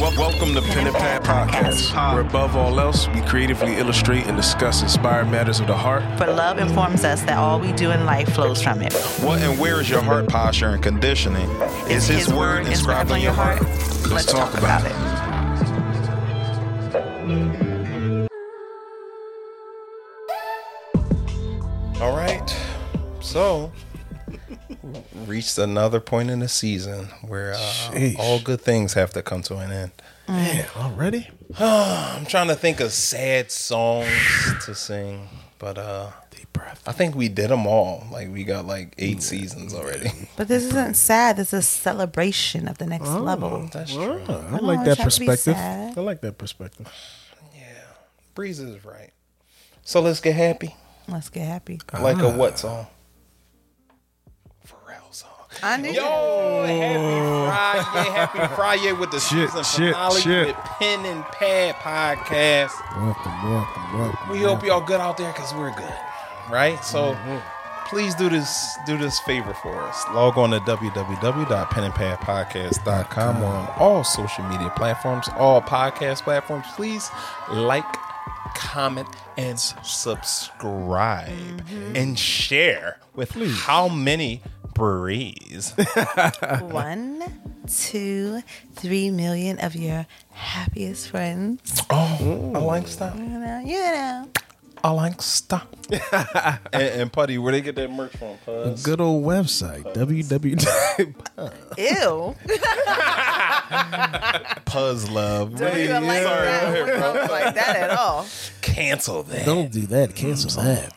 Welcome to Pen and Pad Podcast, where above all else, we creatively illustrate and discuss inspired matters of the heart. For love informs us that all we do in life flows from it. What and where is your heart posture and conditioning? Is His, word inscribed on your heart? Let's, talk, about, it. All right. So, reached another point in the season where uh, all good things have to come to an end. Man, already? I'm trying to think of sad songs to sing, but uh, Deep breath. I think we did them all. Like we got like eight seasons already. But this isn't sad. This is a celebration of the next level. That's true. Oh, I don't like always that have to be perspective. sad. I like that perspective. Yeah, Breeze is right. So let's get happy. Let's get happy. Like a what song? Pharrell song. I knew Yo, happy Friday, happy Friday with the Shit, season shit, finale shit. with Pen and Pad podcast. Welcome, welcome, welcome. We hope y'all good out there because we're good, right? So Mm-hmm. please do this do this favor for us. Log on to www.penandpadpodcast.com. We're on all social media platforms, all podcast platforms. Please like, comment, and subscribe Mm-hmm. and share with how many breeze. one, two, three million of your happiest friends. oh, I like stuff. You know, you know. I like stuff. and, and Putty, where they get that merch from? Puzz? Good old website, www. Ew. Puzz love. Don't even like that. Don't like that at all. Cancel that. Don't do that. Cancel that.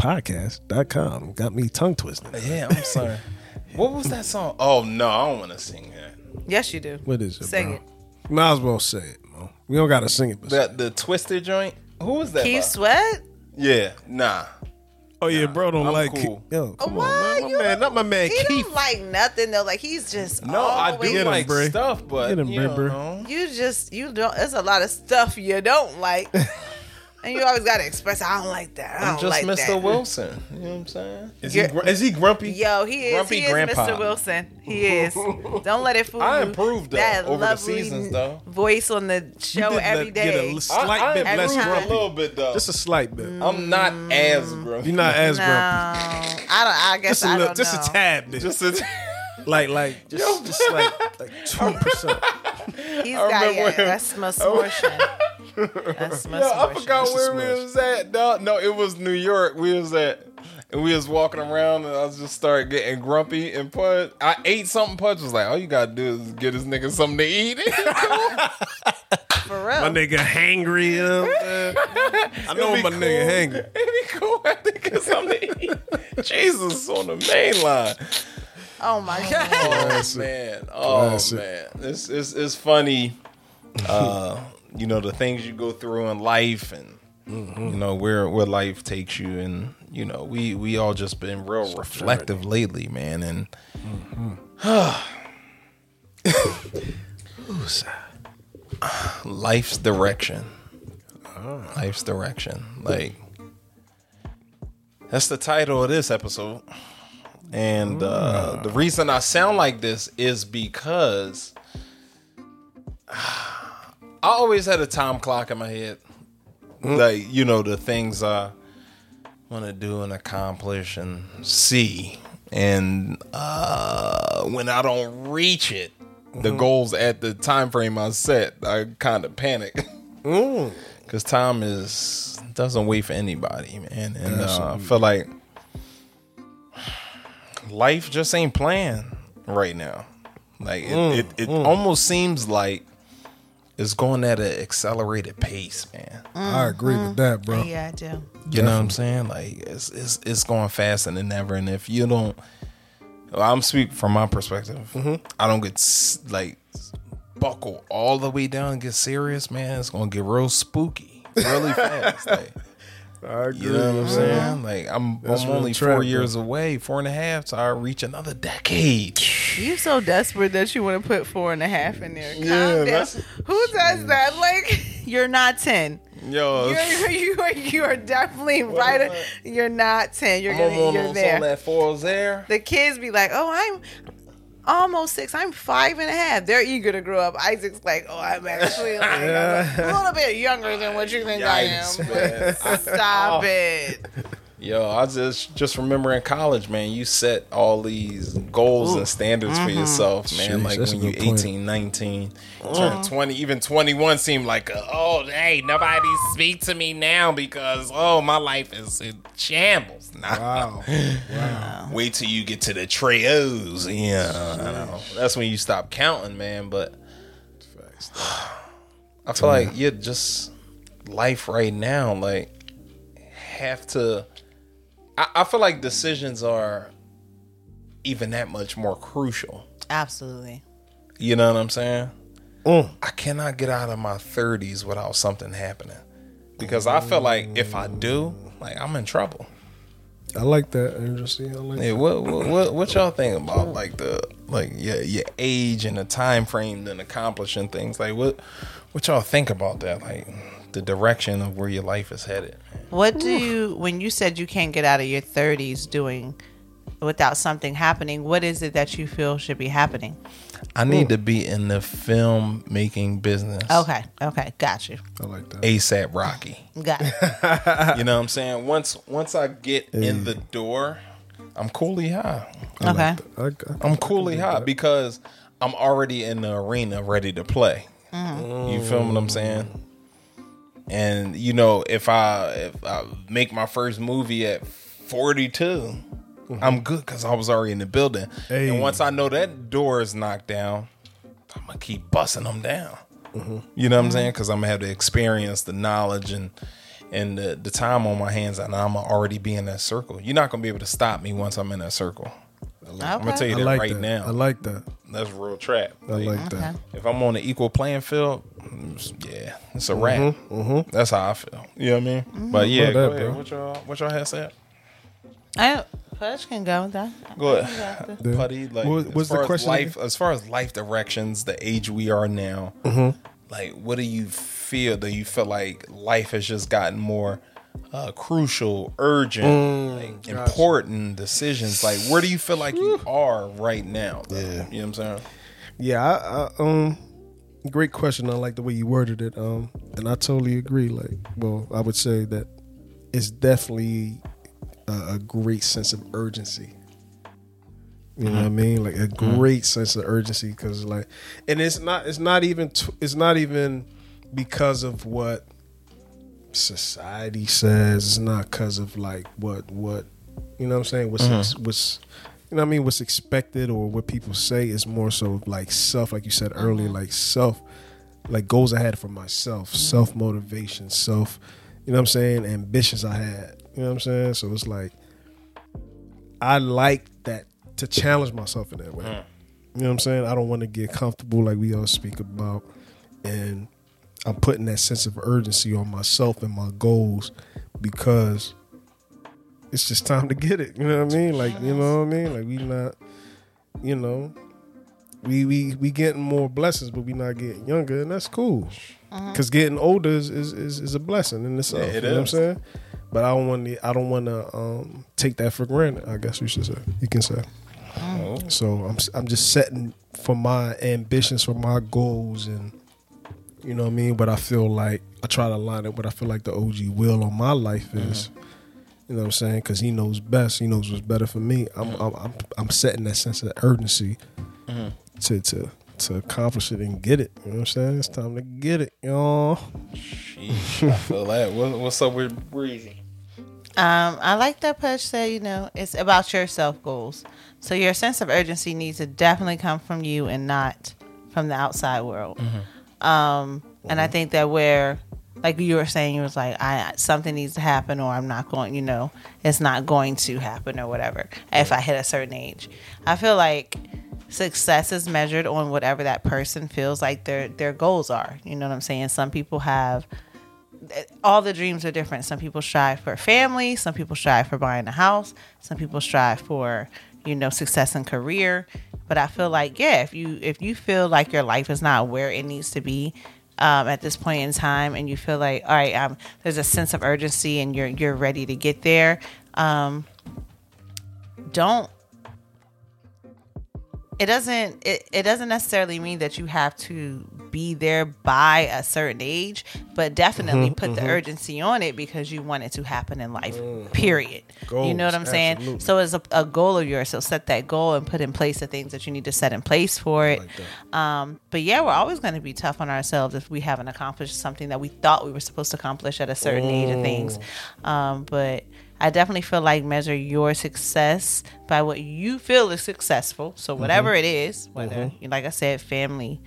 www.penandpadpodcast.com. Got me tongue twisted. Yeah, I'm sorry. what was that song? Oh no, I don't want to sing that. Yes, you do. What is it, Sing bro? it. Might as well say it, Mo. We don't got to sing it. But The the twisted joint. Who was that? Keith by? Sweat? Yeah, nah. oh, yeah, bro don't I'm like cool. Yo, come Why? on. Man. You My man, not my man He Keith. don't like nothing though. Like he's just No, I do way- Get him, like Bray. stuff, but Get him, you Bray, don't Bray. know. You just you don't. There's a lot of stuff you don't like, and you always gotta express. I don't like that. I don't I'm just like Mr. that. Wilson. You know what I'm saying? Is You're- he gr- is he grumpy? Yo, he is. Grumpy he is grandpa. Mr. Wilson. He is. Don't let it fool I you. I improved, though, that over the seasons, though. voice on the show did every let- get a day. l- slight bit every less time. a little bit though. Just a slight bit. I'm not as mm. grumpy. You're not as no, grumpy. I don't. I guess Just a I little, don't just know. a tad bit. Just a, like, like, just, just like, like two percent. He's I got remember yeah, when- that's musmushing. That's Yo, I forgot Just where we was at. No, no, it was New York. We was at, and we was walking around, and I just started getting grumpy. And Pudge, I ate something. Pudge was like, "All you gotta do is get this nigga something to eat." For real. My nigga hangry. You know what I'm saying? I know my be nigga hangry. It'd be cool after get something to eat. Jesus on the main line. oh my god. Oh Classic. man. Oh Classic. man. It's it's it's funny. Uh, you know the things you go through in life, and you know where where life takes you, and you know we we all just been real reflective lately, man, and life's direction. Life's direction. Like that's the title of this episode. And uh, the reason I sound like this is because I always had a time clock in my head. Hmm? Like, you know, the things I want to do and accomplish and see. And uh, when I don't reach it, the hmm. goals at the time frame I set, I kind of panic. Hmm. Because time is doesn't wait for anybody, man. And uh, I feel like life just ain't playing right now. Like it, it, it almost seems like it's going at an accelerated pace, man. I agree with that, bro. Mm-hmm. Yeah, I do. You know what I'm saying? Like it's it's it's going faster than ever. And if you don't, well, I'm speaking from my perspective. Mm-hmm. I don't get like buckle all the way down and get serious, man. It's gonna get real spooky really fast. Like, I agree. you know what I'm saying? Uh-huh. Like I'm That's I'm only trap, four bro. years away, four and a half, so I reach another decade. You so desperate that you want to put four and a half in there. Calm Yeah, down. that's- Who does mm. that? Like you're not ten. Yo, You're you are you are definitely right. You're not ten. You're I'm gonna almost you're on there. that falls oh there. The kids be like, oh, I'm almost six. I'm five and a half. They're eager to grow up. Isaac's like, oh, I'm actually like a little bit younger than what you think I am. Yikes. I- Stop oh. it. Yo, I just just remember in college, man, you set all these goals and standards for yourself, man. Jeez, like when you good point. 18, 19, turn 20, even 21 seemed like, a, oh, hey, nobody speak to me now because, oh, my life is in shambles. Nah. Wow. Wow. Wait till you get to the trios. Yeah, I know. That's when you stop counting, man. But I feel like you're just life right now. Like have to. I, I feel like decisions are even that much more crucial. Absolutely. You know what I'm saying? Mm. I cannot get out of my 30s without something happening because I feel like if I do, like I'm in trouble. I like that, interesting. I like Hey, what, what what what y'all think about like the like your your age and the time frame and accomplishing things? Like what what y'all think about that? Like the direction of where your life is headed. What do you, when you said you can't get out of your 30s doing without something happening, what is it that you feel should be happening? I need to be in the film making business. Okay. Okay. Got you. I like that. ASAP Rocky. Got it. You know what I'm saying? Once once I get in the door, I'm coolly high. Okay. I, I, I'm coolly high because I'm already in the arena ready to play. Mm-hmm. You feel what I'm saying? And you know, if I if I make my first movie at 42, mm-hmm. I'm good because I was already in the building. Hey. And once I know that door is knocked down, I'm gonna keep busting them down. Mm-hmm. You know what I'm mm-hmm. saying? Because I'm gonna have the experience, the knowledge, and and the, the time on my hands, and I'm already be in that circle. You're not gonna be able to stop me once I'm in that circle. I'm gonna tell you I that like right that. now. I like that. That's real trap. I like that. If I'm on an equal playing field, yeah, it's a wrap. That's how I feel. You know what I mean? But yeah, go that, ahead. bro. What y'all what y'all had said? I Pudge can go with that. Go ahead. Yeah. Putty, like What- what's the question life as far as life directions, the age we are now, Mm-hmm. like what do you feel? Do you feel like life has just gotten more uh, crucial, urgent, Mm, like, important decisions? Like where do you feel like you are right now? though? Yeah. You know what I'm saying? Yeah, I, I, um, great question. I like the way you worded it. Um, and I totally agree. Like, well, I would say that it's definitely a, a great sense of urgency. You know what I mean? Like a great sense of urgency because, like, and it's not. It's not even. T- it's not even because of what society says. It's not because of like what what you know what I'm saying. What's ex- what's you know what I mean? What's expected or what people say is more so like self, like you said earlier, mm-hmm. like self, like goals I had for myself, mm-hmm. self motivation, self. You know what I'm saying? Ambitions I had. You know what I'm saying? So it's like I like that to challenge myself in that way. Mm. You know what I'm saying? I don't want to get comfortable like we all speak about, and I'm putting that sense of urgency on myself and my goals because it's just time to get it. You know what I mean? Like you know what I mean? Like we not, you know, we we we getting more blessings, but we not getting younger, and that's cool. Mm-hmm. Because getting older is, is is is a blessing in itself. Yeah, it you know what I'm saying? But I don't want to. I don't want to um, take that for granted. I guess you should say. You can say. Mm-hmm. Oh. So I'm I'm just setting for my ambitions, for my goals, and you know what I mean. But I feel like I try to line up what I feel like the OG will on my life is. Mm-hmm. You know what I'm saying? Because he knows best. He knows what's better for me. I'm I'm, I'm I'm setting that sense of urgency to to to accomplish it and get it. You know what I'm saying? It's time to get it, y'all. Sheesh, I feel that. What, what's up with Breezy? Um, I like that Pudge said, you know, it's about your self goals. So your sense of urgency needs to definitely come from you and not from the outside world. Um, and I think that where, like you were saying, you was like, I something needs to happen, or I'm not going, you know, it's not going to happen, or whatever. If I hit a certain age, I feel like success is measured on whatever that person feels like their their goals are. You know what I'm saying? Some people have all the dreams are different. Some people strive for family, some people strive for buying a house, some people strive for, you know, success in career. But I feel like, yeah, if you if you feel like your life is not where it needs to be um, at this point in time, and you feel like, all right, um, there's a sense of urgency, and you're you're ready to get there. Um, don't it doesn't it, it doesn't necessarily mean that you have to be there by a certain age but definitely Mm-hmm, put the urgency on it because you want it to happen in life period. You know what i'm saying? so it's a, a goal of yours. So set that goal and put in place the things that you need to set in place for it. Like um, but yeah we're always going to be tough on ourselves if we haven't accomplished something that we thought we were supposed to accomplish at a certain age of things. Um, but I definitely feel like measure your success by what you feel is successful. So whatever it is, whether like I said, family,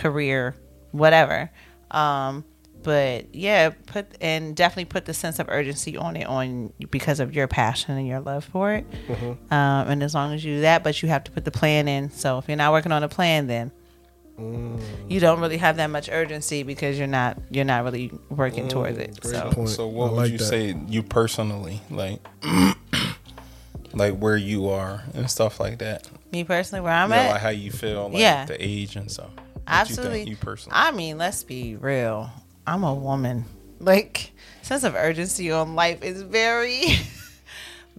career, whatever. Um, but yeah, put and definitely put the sense of urgency on it on because of your passion and your love for it. Um, and as long as you do that, but you have to put the plan in. So if you're not working on a plan, then you don't really have that much urgency because you're not you're not really working towards it. So point. So what I would like you that. say you personally like like where you are and stuff like that? me personally, where I'm Yeah, at, like how you feel, like Yeah. the age and stuff. Absolutely. You, you personally. I mean, let's be real. I'm a woman. Like, sense of urgency on life is very,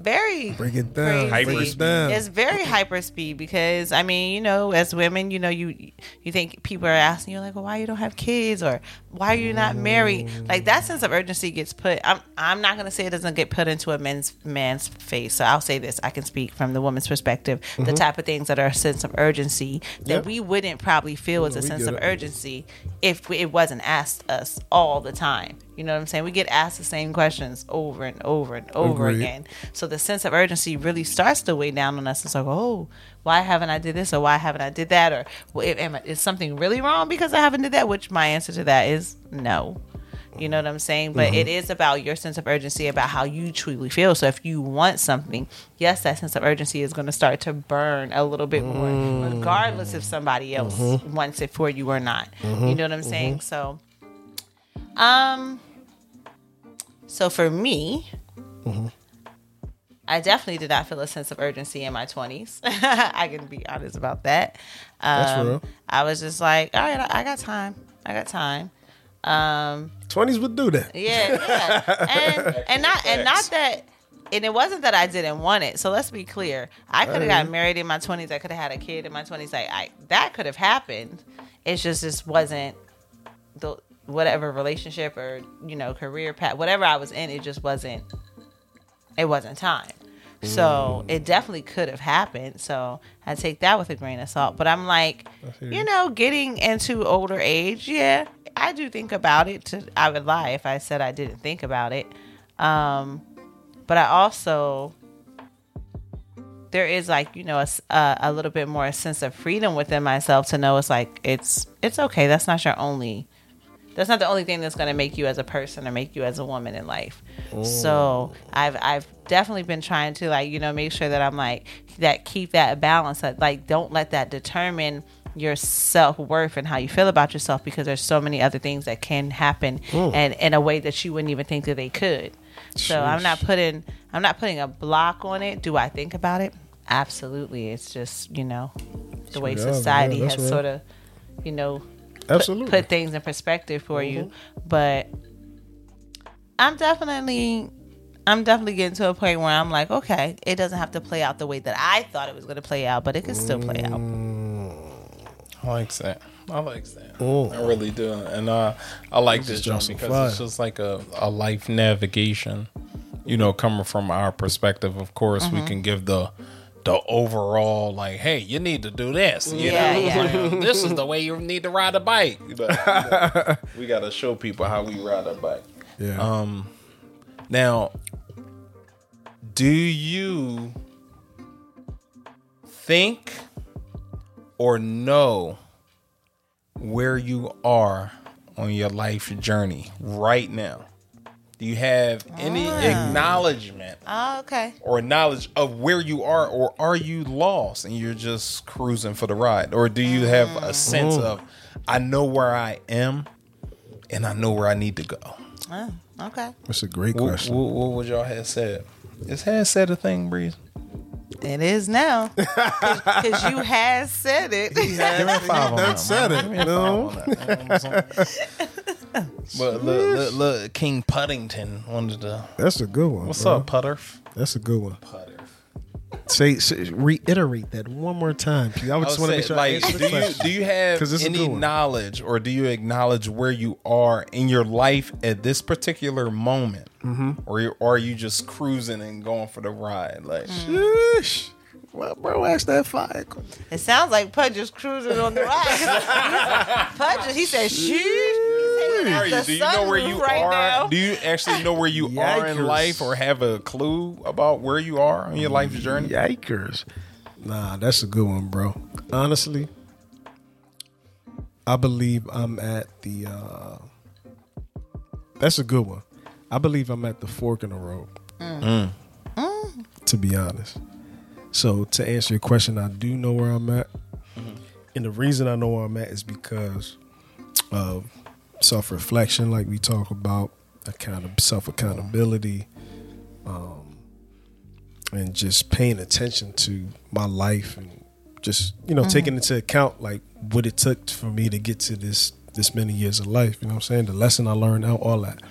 very Break it down. it down. It's very hyper speed because I mean, you know, as women, you know, you you think people are asking you like, well, why you don't have kids or why are you not married? Like that sense of urgency gets put. I'm I'm not gonna say it doesn't get put into a man's man's face. So I'll say this: I can speak from the woman's perspective. The type of things that are a sense of urgency that Mm-hmm. Yep. we wouldn't probably feel as a sense of urgency if we- it wasn't asked us all the time. You know what I'm saying? We get asked the same questions over and over and over Agreed. again. So the sense of urgency really starts to weigh down on us. It's like, oh, why haven't I did this or why haven't I did that or well, am I- is something really wrong because I haven't did that? Which my answer to that is no. You know what I'm saying? But mm-hmm. it is about your sense of urgency, about how you truly feel. So if you want something, yes, that sense of urgency is going to start to burn a little bit more, mm-hmm. regardless if somebody else mm-hmm. wants it for you or not. You know what I'm saying? So, um, so for me, I definitely did not feel a sense of urgency in my 20s. I can be honest about that. Um, That's real. I was just like, all right, I I got time. I got time. Um, Twenties would do that. yeah, yeah. and and not and not that and it wasn't that I didn't want it. So let's be clear. I could have gotten married in my twenties. I could have had a kid in my twenties. Like I that could have happened. It's just this wasn't the whatever relationship or you know career path whatever I was in. It just wasn't. It wasn't time. So it definitely could have happened. So I take that with a grain of salt. But I'm like, you know, getting into older age, yeah, I do think about it. To I would lie if I said I didn't think about it. Um, but I also there is like you know a little bit more sense of freedom within myself to know it's like it's it's okay. That's not your only. That's not the only thing that's going to make you as a person or make you as a woman in life. So I've I've definitely been trying to like you know make sure that I'm like that keep that balance. That like don't let that determine your self worth and how you feel about yourself because there's so many other things that can happen and in a way that you wouldn't even think that they could. So I'm not putting I'm not putting a block on it. Do I think about it? Absolutely. It's just you know the way society yeah, has right. sort of you know Absolutely. put things in perspective for you. But I'm definitely I'm definitely getting to a point where I'm like, okay, it doesn't have to play out the way that I thought it was going to play out, but it can still play out. I like that. I like that. Oh. I really do. And uh, I like this just joint because fire. it's just like a, a life navigation. You know, coming from our perspective, of course, Mm-hmm. we can give the the overall like, hey, you need to do this. You Yeah, know, yeah. Like, this is the way you need to ride a bike. But, you we got to show people how we ride a bike. Yeah. Um, Now, do you think or know where you are on your life journey right now? Do you have any ah. acknowledgement Oh, okay. or knowledge of where you are, or are you lost and you're just cruising for the ride? Or do you have a mm. sense mm. of, I know where I am and I know where I need to go? Oh, okay. That's a great What, question. what, what would y'all have said? Is has said a thing, Breeze? It is now. Because you had said it. Give me a five on That that. said it. Give me a No. five on that. but look, look, look, King Puddington wanted to. That's a good one. What's bro. up, Putter? That's a good one. Putter. Say, say reiterate that one more time, please. I would I just want to say, make sure. I like, answer do you question. do you have 'Cause it's a any good knowledge, or do you acknowledge where you are in your life at this particular moment, mm-hmm. or or are you just cruising and going for the ride? Like, Sheesh. Well, bro, ask that fire. It sounds like Pudge is cruising on the rocks. Pudge, he said, shoot. where are you? Do you know where you right are? Now. Do you actually know where you are in life, or have a clue about where you are on your life's journey? Yikers. Nah, that's a good one, bro. Honestly, I believe I'm at the uh That's a good one. I believe I'm at the fork in the road. To be honest. So to answer your question, I do know where I'm at. Mm-hmm. And the reason I know where I'm at is because of self reflection, like we talk about, account of self accountability, um, and just paying attention to my life and just you know taking mm-hmm. into account like what it took for me to get to this this many years of life you know what i'm saying? The lesson i learned out all that.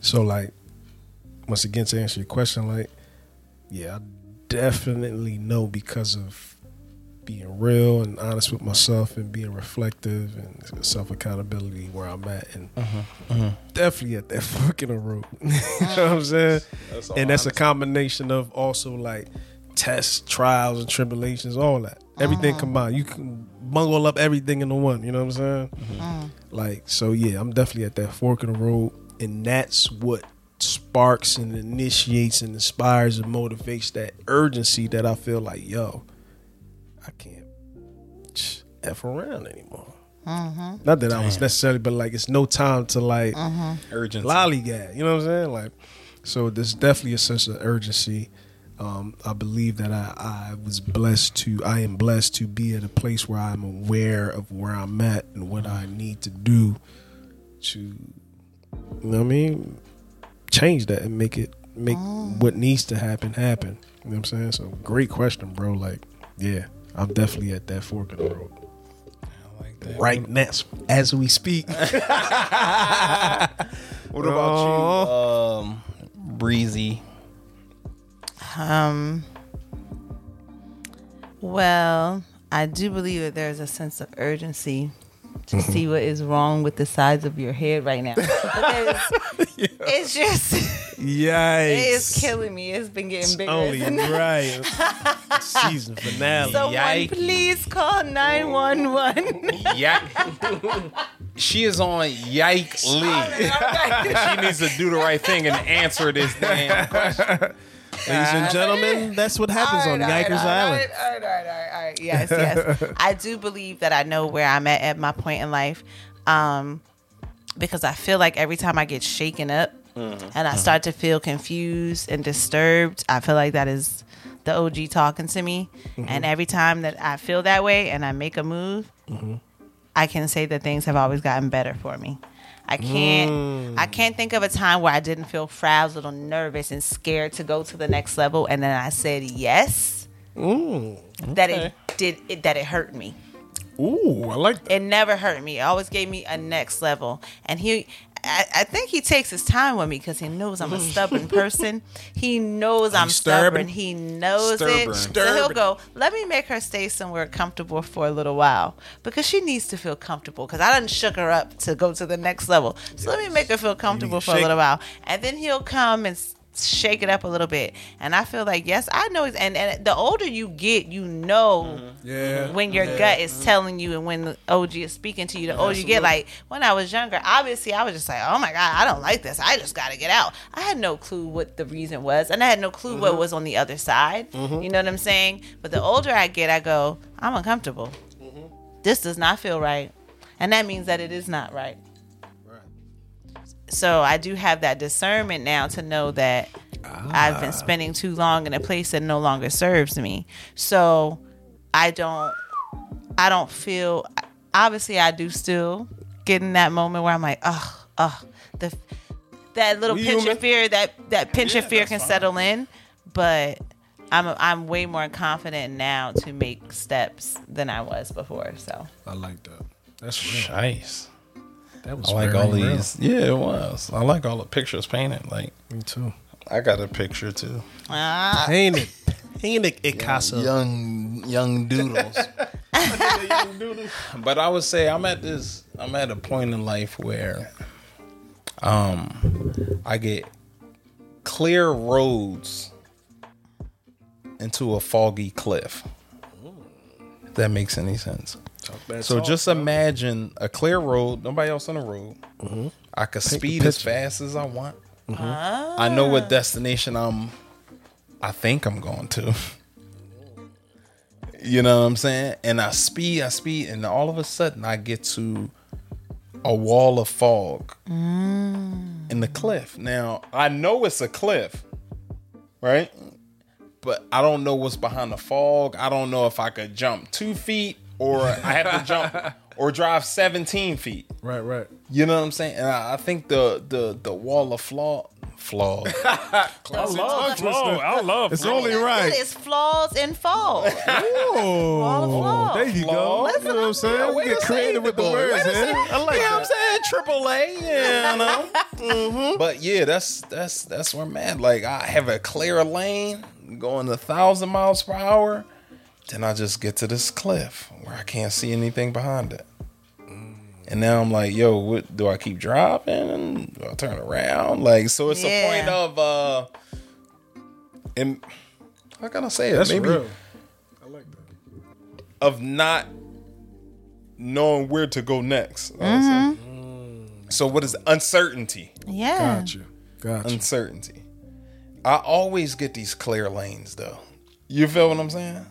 So like once again to answer your question like yeah i definitely know because of being real and honest with myself and being reflective and self accountability where i'm at and definitely at that fucking road you know what i'm saying That's and that's a combination of also like tests, trials, and tribulations, all that. Everything Uh-huh. combined. You can bungle up everything into one. You know what I'm saying? Mm-hmm. Like so, yeah. I'm definitely at that fork in the road, and that's what sparks and initiates and inspires and motivates that urgency that I feel like, yo, I can't f around anymore. Mm-hmm. Not that I was necessarily, but like it's no time to like Urgency. lollygag. You know what I'm saying? Like, so there's definitely a sense of urgency. Um, I believe that I, I was blessed to, I am blessed to be at a place where I'm aware of where I'm at and what I need to do to, you know what I mean, change that and make it, make what needs to happen happen. You know what I'm saying? So great question, bro. Like, yeah, I'm definitely at that fork in the road. I like. Right now, as we speak. What about you, um, Breezy? Um. Well, I do believe that there's a sense of urgency to see what is wrong with the sides of your head right now. Because it's just Yikes. it is killing me. It's been getting bigger. Only right. Season finale. Someone Yikes. please call nine one one. Yak. she is on Yike Lee. she needs to do the right thing and answer this damn question. Ladies and gentlemen, that's what happens on Yikers Island. All right, all right, all right, all right. Yes, yes. I do believe that I know where I'm at at my point in life, um, because I feel like every time I get shaken up mm-hmm. and I uh-huh. start to feel confused and disturbed, I feel like that is the OG talking to me. Mm-hmm. And every time that I feel that way and I make a move, mm-hmm. I can say that things have always gotten better for me. I can't I mm. can't think of a time where I didn't feel frazzled or nervous and scared to go to the next level and then I said yes. Mm. That it did it, that it hurt me. Ooh, I like that. It never hurt me. It always gave me a next level. And he I, I think he takes his time with me because he knows I'm a stubborn person. He knows I'm stubborn? stubborn. He knows Stubborn. it. So he'll go, let me make her stay somewhere comfortable for a little while because she needs to feel comfortable because I done shook her up to go to the next level. So let me make her feel comfortable for a little while. And then he'll come and shake it up a little bit. And I feel like, yes, I know. And, and the older you get, you know mm-hmm. Yeah. when your gut is mm-hmm. telling you and when the OG is speaking to you, the older you get. Like when I was younger, obviously I was just like, oh my God, I don't like this. I just got to get out. I had no clue what the reason was. And I had no clue what mm-hmm. was on the other side. You know what I'm saying? But the older I get, I go, I'm uncomfortable. This does not feel right. And that means that it is not right. So I do have that discernment now to know that I've been ah. spending too long in a place that no longer serves me. So I don't I don't feel obviously I do still get in that moment where I'm like, oh, oh, the that little We pinch human. of fear that that pinch of fear can settle in, but I'm I'm way more confident now to make steps than I was before. So I like that. That's. Nice. That was I like very all real. these. Yeah, it was. I like all the pictures painted. Like Me too. I got a picture too. ah, Painted. He in the Icasa. young young doodles. but I would say I'm at this. I'm at a point in life where, um, I get clear roads into a foggy cliff. If that makes any sense. So just imagine a clear road, nobody else on the road. I could speed as fast as I want. I know what destination I'm. I think I'm going to. You know what I'm saying? And I speed, I speed, and all of a sudden I get to a wall of fog in the cliff. Now I know it's a cliff, right? But I don't know what's behind the fog. I don't know if I could jump two feet or I have to jump or drive 17 feet. Right, right. You know what I'm saying? And I, I think the the the wall of flaw flaw. I love Flaw. I love It's only right. It's flaws and fall. Wall of Oh, there you go. Flaws. You know what I'm saying? We get creative with the words, man. I like you know what I'm saying? Triple A, yeah, you know. Mm-hmm. But yeah, that's that's that's where I'm at. Like I have a clear lane going a thousand miles per hour, then I just get to this cliff where I can't see anything behind it. And now I'm like, yo, what do I keep driving? Do I turn around? Like, so it's a point of uh and how can I say it? That's Maybe real. I like that. of not knowing where to go next. I would say. So what is uncertainty? Yeah. Got you. Got you. Uncertainty. I always get these clear lanes though. You feel what I'm saying?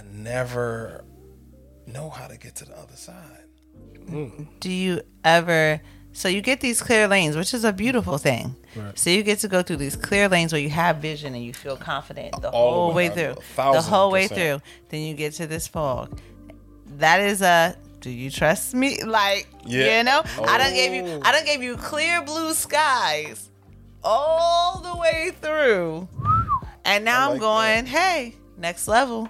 I never know how to get to the other side. do you ever so you get these clear lanes which is a beautiful thing. Right. so you get to go through these clear lanes where you have vision and you feel confident the All whole way, through the whole way through. Then you get to this fog. That is a do you trust me? Like Yeah. you know? I don't gave you Oh. i don't gave you clear blue skies all the way through. And now i'm like going hey next level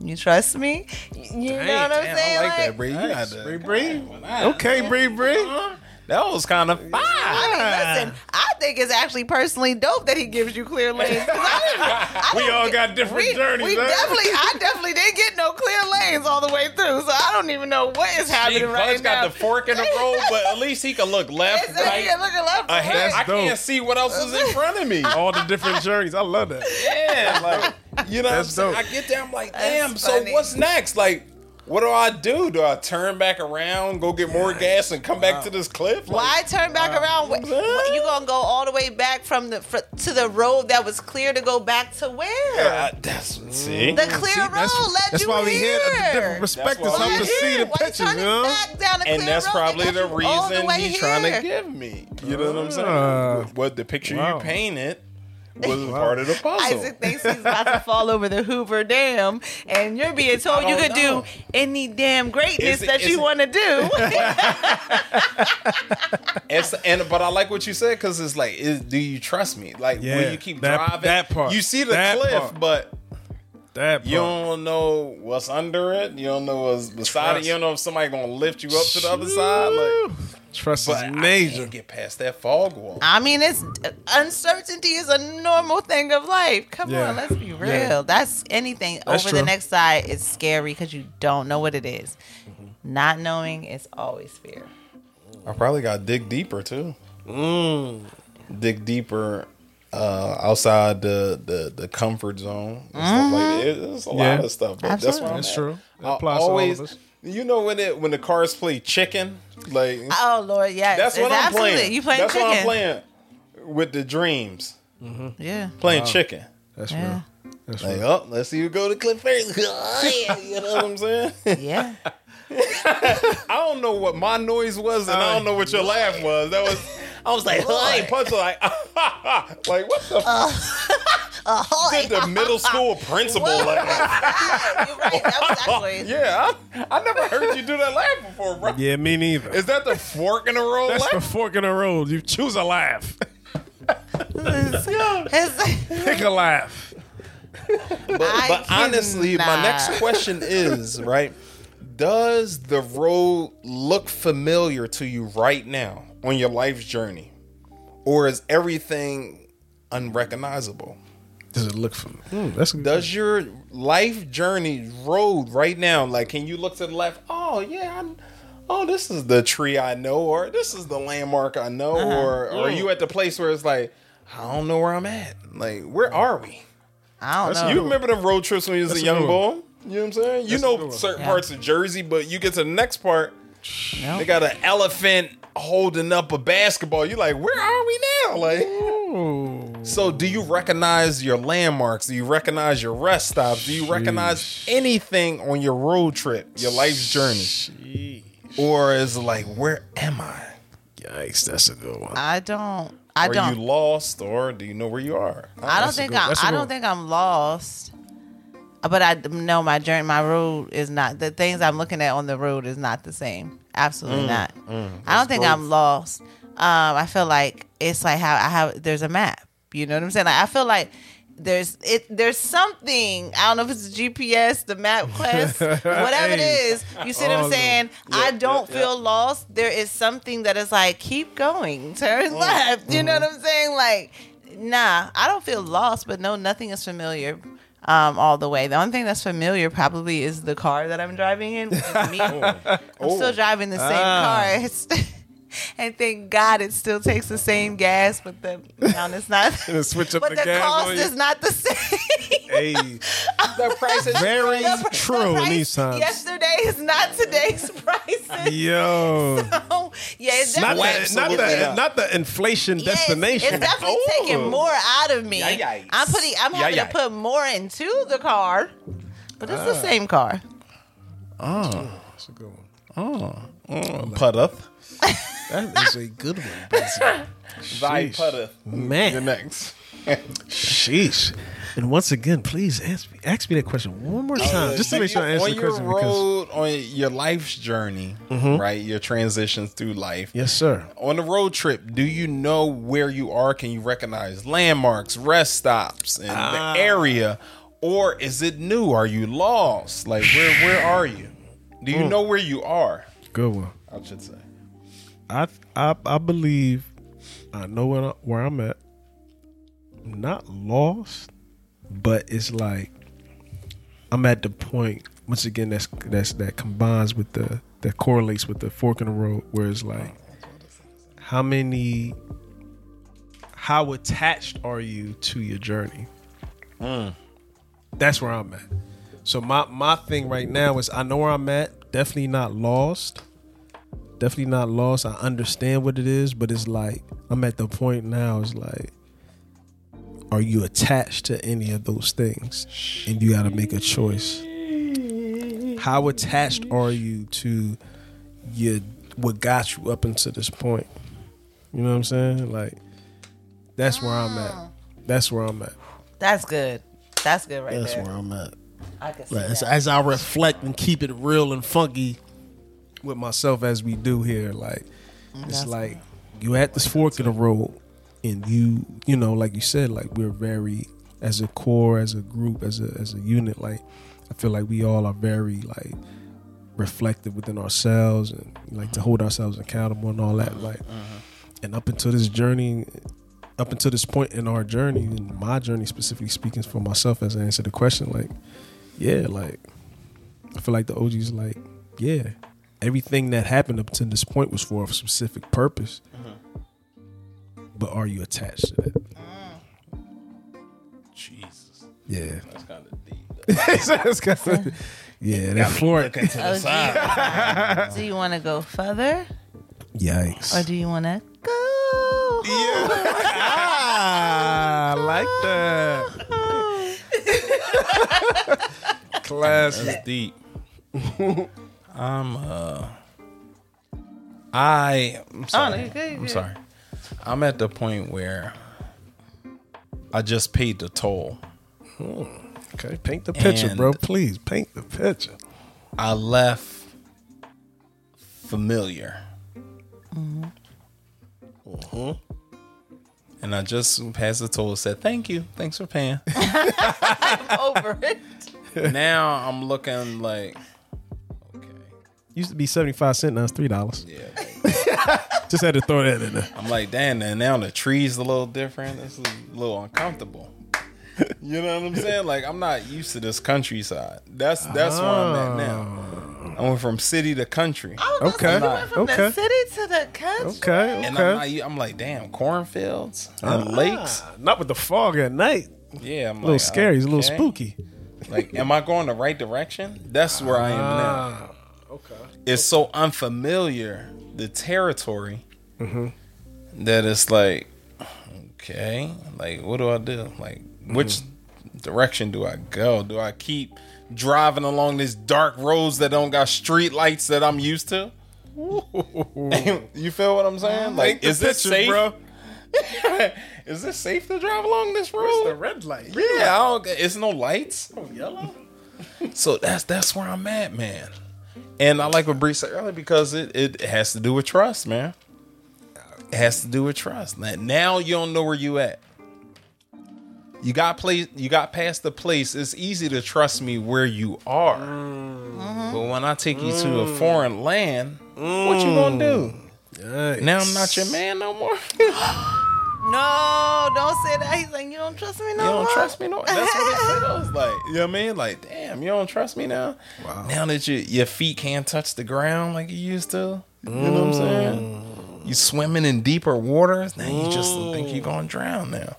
you trust me you know what i'm Damn, saying I like that, Bree. You had Nice. to- Bree, Bree. Okay, Bree, Bree. Uh-huh. That was kind of fine. I mean, listen, I think it's actually personally dope that he gives you clear lanes. I didn't- I We don't all get- got different we, journeys, We huh? definitely, I definitely didn't get no clear lanes all the way through, so I don't even know what is He happening right Buzz got now. the fork in the road, but at least he can look left, It's like, right, yeah, look left, ahead. right. I can't see what else is in front of me. All the different journeys. I love that. Yeah, like you know, what I'm That's saying? I get there, I'm like, That's damn. So funny. what's next? Like, what do I do? Do I turn back around, go get more gas, and come back to this cliff? Like, Why turn back around? What, what, you gonna go all the way back from the fr- to the road that was clear to go back to where? Uh, that's see. The clear See, road that's, led that's you why we here. hit a different perspectives. why Help we us here. see the Why you pictures, you know? back down the and clear that's probably that the got you all the reason way he's trying to give me. You know what I'm saying? Ah. what the picture Wow. you painted was part of the puzzle. Isaac thinks he's about to fall over the Hoover Dam, and you're being told you could know. do any damn greatness Is it- that is you want to do. It's and but I like what you said because it's like, is, do you trust me? Like, Yeah, when you keep that- driving, that part. you see the cliff, part. but That you don't know what's under it. You don't know what's beside it. You don't know if somebody gonna lift you up to the other side. Like, Trust but is I major. can't get past that fog wall. I mean, it's uncertainty is a normal thing of life. Come Yeah. on, let's be real. Yeah. That's anything That's over the next side is scary because you don't know what it is. Mm-hmm. Not knowing is always fear. I probably got to dig deeper too. Mm. Dig deeper uh, outside the, the the comfort zone. And stuff like that. Mm-hmm. It- It's a Yeah. lot of stuff. But that's Absolutely. what I'm That's at. true. That I applies to all of always, us. you know when it when the cars play chicken, like Oh Lord, yeah, that's what it's I'm absolutely. playing. You playing that's chicken? what I'm playing with the dreams. Mm-hmm. Yeah, Playing chicken. That's yeah, real. That's Like, real. oh, let's see who go to cliff first. you know what I'm saying? yeah. I don't know what my noise was, and I uh, don't know what your laugh was. That was. I was like, I ain't punching like, like what the? Uh, uh, oh, Did the middle school principal laugh? You're right. That was actually. Yeah, I, I never heard you do that laugh before, bro. Yeah, me neither. Is that the fork in the road That's the fork in the road. You choose a laugh. It's- Pick a laugh. But, but honestly, my next question is right: Does the road look familiar to you right now on your life's journey, or is everything unrecognizable? Does it look for? Hmm, that's good Does your life journey road right now, like, can you look to the left? Oh yeah, I'm, oh this is the tree I know, or this is the landmark I know, uh-huh. or, or are you at the place where it's like, I don't know where I'm at. Like, where are we? I don't That's know. You remember them road trips when you was That's a a young good boy? You know what I'm saying? You That's know certain Yeah. parts of Jersey, but you get to the next part, Nope. they got an elephant holding up a basketball. You're like, where are we now? Like, Oh, so do you recognize your landmarks? Do you recognize your rest stops? Do you recognize anything on your road trip, your life's journey? Or is it like, where am I? yikes! That's a good one. I don't. I Are don't. you lost, or do you know where you are? I don't That's a think good- I, that's a I don't one. think I'm lost. But I know my journey, my road is not the things I'm looking at on the road is not the same. Absolutely Mm, not. I don't think I'm lost. Um, I feel like it's like how I have there's a map. You know what I'm saying? Like I feel like there's it there's something I don't know if it's the GPS, the map quest, whatever it is. You see what I'm of saying? I don't feel lost. There is something that is like keep going, turn left. You know what I'm saying? Like nah, I don't feel lost, but no, nothing is familiar. Um, all the way. The only thing that's familiar probably is the car that I'm driving in. Me. I'm still driving the same Ah. car. It's, and thank God it still takes the same gas, but the amount is not. Gonna switch up but the the gas cost is not the same. Hey, The price is very The true in price these times. Yesterday is not today's prices. Yo, So, yeah, it's not definitely the, not the not. not the inflation Yeah, destination. It's, definitely Oh. taking more out of me. Yikes. I'm putting. I'm having Yikes. to put more into the car, but it's the ah. same car. Oh, that's a good one. Oh, mm, putteth. That is a good one. Bezzy. Thy Sheesh. putteth. You're next. sheesh. And once again, please ask me ask me that question one more time, just to Uh, make sure I answer the your question. Because, road, on your life's journey, right? Your transitions through life. yes, sir. On the road trip, do you know where you are? Can you recognize landmarks, rest stops, and Ah. the area, or is it new? Are you lost? Like where where are you? Do you know where you are? Good one. I should say. I I I believe I know where, I, where I'm at. I'm not lost, but it's like I'm at the point once again that's that's that combines with the that correlates with the fork in the road where it's like how many how attached are you to your journey? Mm. That's where I'm at. So my my thing right now is I know where I'm at. Definitely not lost definitely not lost. I understand what it is, but it's like I'm at the point now. It's like, are you attached to any of those things? And you got to make a choice. How attached are you to your what got you up until this point? You know what I'm saying? Like, that's where I'm at. That's where I'm at. That's good. That's good right there. That's there. where I'm at. I can see Like, as, that. as I reflect and keep it real and funky, with myself as we do here. Like mm-hmm. it's That's like you at this fork in the road, and you you know like you said like we're very as a core as a group as a as a unit like I feel like we all are very like reflective within ourselves and like to mm-hmm. hold ourselves accountable and all that like mm-hmm. and up until this journey up until this point in our journey and my journey specifically speaking for myself as I answer the question like yeah like I feel like the OG's like yeah everything that happened up to this point was for a specific purpose. But are you attached to that? Jesus, Yeah. that's kind of deep. It's kinda- yeah, that floor. Oh, do you want to go further Yikes. or do you want to go? Yeah. ah, I like that. Classic. That's deep. I'm uh I I'm sorry. no, you're good, I'm good. sorry. I'm at the point where I just paid the toll. Okay, paint the picture, And- bro. Please paint the picture. I left familiar. Mm-hmm. And I just passed the toll and said, Thank you. Thanks for paying. I'm over it. now I'm looking like okay. Used to be 75 cents, now it's $3. Yeah. Just had to throw that in there. I'm like, damn, and now the tree's a little different. It's a little uncomfortable. You know what I'm saying? Like I'm not used to this countryside. That's that's where I'm at now. I went from city to country. I was Okay, gonna you went from okay. the city to the country. Okay, And I'm, okay. not, I'm like, damn, cornfields and lakes. Ah, not with the fog at night. Yeah, I'm A little like, scary. It's a little spooky. Like, am I going the right direction? That's where I am now. Okay. It's so unfamiliar, the territory, Mm-hmm. that it's like, okay, like, what do I do? Like, which direction do I go? Do I keep driving along these dark roads that don't got street lights that I'm used to? you feel what I'm saying? Like, is this safe? bro? is this safe to drive along this road? The red light. Yeah, I don't, it's no lights. Yellow. So that's that's where I'm at, man. And I like what Bree said earlier because it, it has to do with trust, man. It has to do with trust. Now- Now you don't know where you at. You got place you got past the place. It's easy to trust me where you are. Mm-hmm. But when I take you to a mm. foreign land, what you gonna do? Mm. Now I'm not your man no more. you No, don't say that. He's like, you don't trust me no You don't more. trust me no. That's what it feels like. You know what I mean? Like, damn, you don't trust me now. Wow. Now that your your feet can't touch the ground like you used to. You know what I'm saying? Mm. You swimming in deeper waters. Now you just mm. think you're gonna drown now.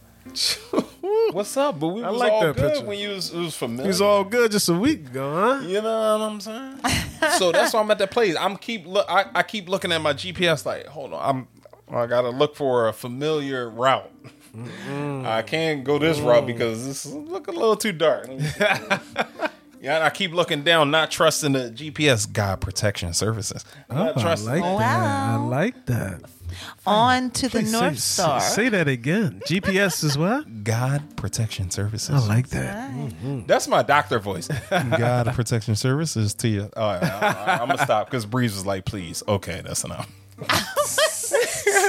What's up? But we I was like all that good picture. when you was, it was familiar. It was all good just a week ago, huh? You know what I'm saying? so that's why I'm at that place. I'm keep look. I, I keep looking at my GPS. Like, hold on. I'm. I gotta look for a familiar route. I can't go this route mm. because this look a little too dark. yeah, and I keep looking down, not trusting the GPS. God protection services. Not oh, I trusting. like that. I like that. On to the Please North say, Star. Say that again. GPS is what? God protection services. I like that. Mm-hmm. That's my doctor voice. God protection services to you. Oh, I, am gonna stop because Breeze was like, "Please, okay, that's enough."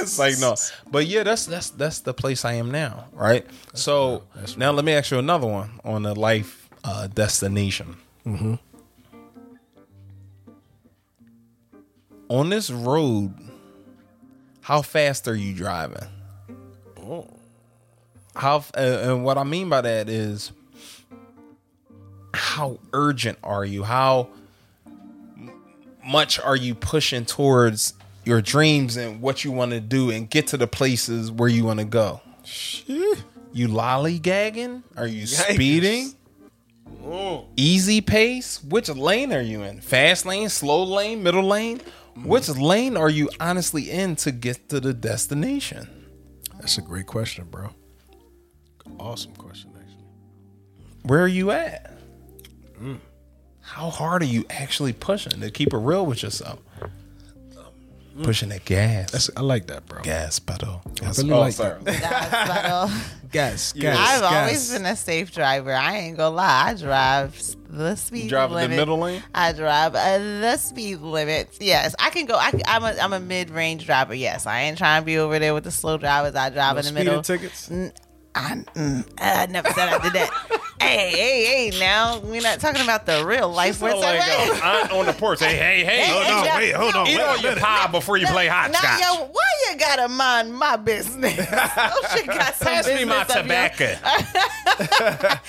It's like no, but yeah, that's that's that's the place I am now, right? so now let me ask you another one on the life uh, destination. On this road, how fast are you driving? How uh, and what I mean by that is how urgent are you? How much are you pushing towards your dreams and what you want to do and get to the places where you want to go? Shit. You lollygagging? Are you speeding? Mm. Easy pace? Which lane are you in? Fast lane, slow lane, middle lane? Which lane are you honestly in to get to the destination? That's a great question, bro. Awesome question, actually. Where are you at? Mm. How hard are you actually pushing to keep it real with yourself? Pushing that gas. That's I like that, bro. gas pedal. Gas really oh, like sorry. That's subtle. Gas, Yeah. gas. I've gas. always been a safe driver. I ain't gonna lie. I drive the speed drive the limit. middle lane? I drive uh, the speed limit. Yes, I can go. I, am a I'm a mid range driver. Yes, I ain't trying to be over there with the slow drivers. I drive in the Speeding middle. tickets. I, mm, I never said I did that. hey, hey, hey! Now we're not talking about the real life. Sound We're like talking- a aunt on the porch. Hey, hey, hey! Hold on, hey, wait, hold on. Eat yo, all your pie before you play Now, hopscotch. yo, why you gotta mind my business? Oh, she got some Pass me my business of your- tobacco.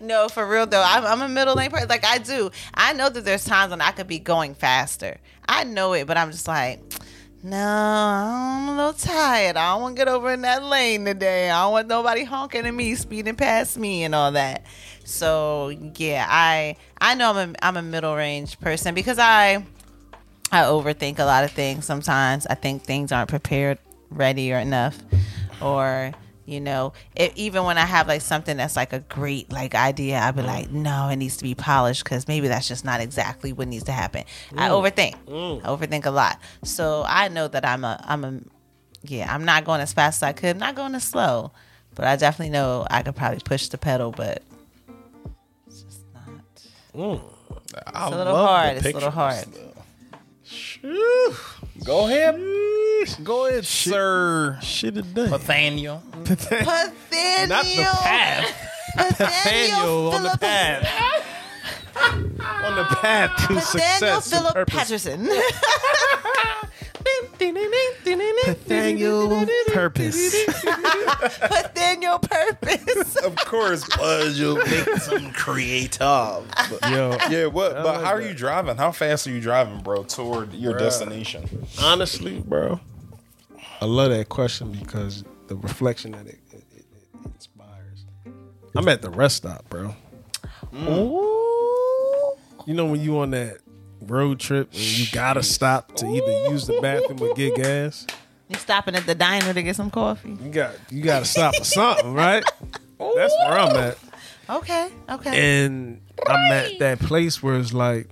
no, for real though. I'm, I'm a middle lane person. Like I do. I know that there's times when I could be going faster. I know it, but I'm just like, no, I'm a little tired. I don't want to get over in that lane today. I don't want nobody honking at me, speeding past me, and all that. So yeah, I I know I'm a I'm a middle range person because I I overthink a lot of things sometimes. I think things aren't prepared, ready, or enough, or you know, it, even when I have like something that's like a great like idea, I'd be like, no, it needs to be polished because maybe that's just not exactly what needs to happen. I overthink. I overthink a lot, so I know that I'm a I'm a yeah. I'm not going as fast as I could. I'm not going as slow, but I definitely know I could probably push the pedal, but it's just not. I It's a little hard. It's a little hard. though. Go ahead. Go ahead, sir. Shit a day. Nathaniel. Nathaniel. Not the path. Nathaniel on the Philip- path. on the path to Nathaniel success. and Philip purpose. Patterson. Nathaniel Purpose. But your purpose. of course, Buzz, you'll make some creative. Yo, yeah, what? But like how are that. you driving? How fast are you driving, bro, toward your destination? honestly, bro, I love that question because the reflection that it, it, it, it inspires. I'm at the rest stop, bro. Mm. You know when you on that road trip and you gotta stop to either use the bathroom or get gas. You stopping at the diner to get some coffee? You got you gotta stop for something, right? That's where I'm at. Okay, okay. And I'm at that place where it's like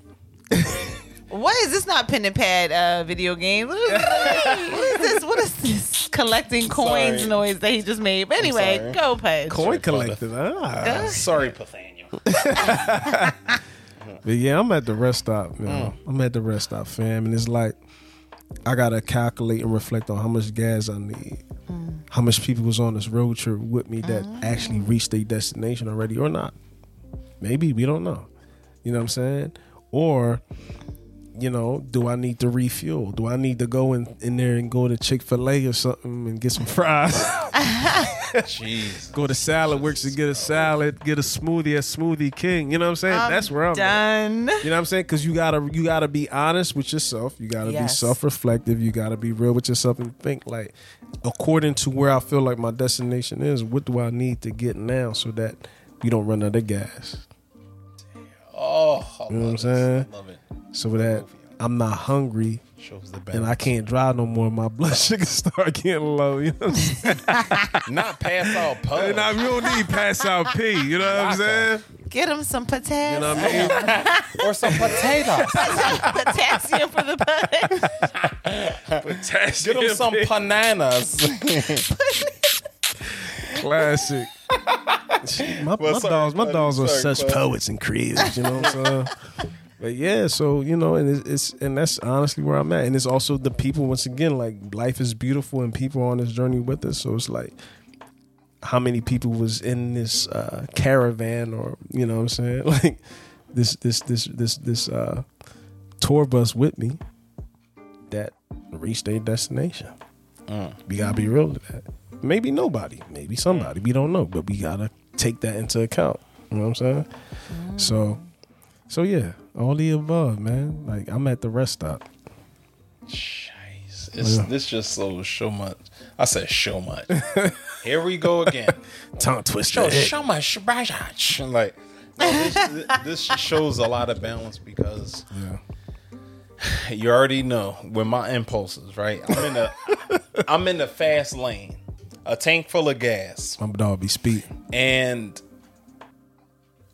what is this? Not pen and pad uh, video game. What is, what is this? What is this? Collecting coins sorry. noise that he just made. But anyway, sorry. go Pudge. coin collector. Ah. Sorry, Nathaniel. But yeah, I'm at the rest stop, man. Mm. I'm at the rest stop, fam, and it's like I gotta calculate and reflect on how much gas I need, mm. how much people was on this road trip with me that ah. actually reached their destination already or not. Maybe we don't know. You know what I'm saying? Or you know, do I need to refuel? Do I need to go in, in there and go to Chick Fil A or something and get some fries? Jeez. go to Salad Works and get a salad, get a smoothie at Smoothie King. You know what I'm saying? That's where I'm at. done. You know what I'm saying? Because you gotta you gotta be honest with yourself. You gotta be self reflective. You gotta be real with yourself and think like, according to where I feel like my destination is, what do I need to get now so that we don't run out of gas? Oh, I You know what I'm saying? it. Love it. So that I'm not hungry Shows the and. I can't drive no more. My blood sugar start getting low. You know what I'm saying? Not pass out pub. Now, you don't need pass out pee. You know what I'm saying? Get him some potassium. You know what I mean? or some potatoes. potassium for the Pudge. Get them some bananas. Classic. My, my sorry, dogs, my dogs are sorry, such poets and creators. You know what I'm saying? but yeah, so you know, and it's, it's and that's honestly where I'm at, and it's also the people. Once again, like life is beautiful, and people are on this journey with us. So it's like, how many people was in this uh, caravan, or you know what I'm saying, like this this this this this uh, tour bus with me that reached their destination. We gotta be real with that. Maybe nobody, maybe somebody. We don't know, but we gotta take that into account. You know what I'm saying? Mm. So, so yeah, all the above, man. Like I'm at the rest stop. Jeez. It's, This just so so much. I said so much. Here we go again. Tongue twister. Show so much. Like no, this, this shows a lot of balance because Yeah. you already know with my impulses, right? I'm in the I'm in the fast lane, a tank full of gas, My dog be speeding. and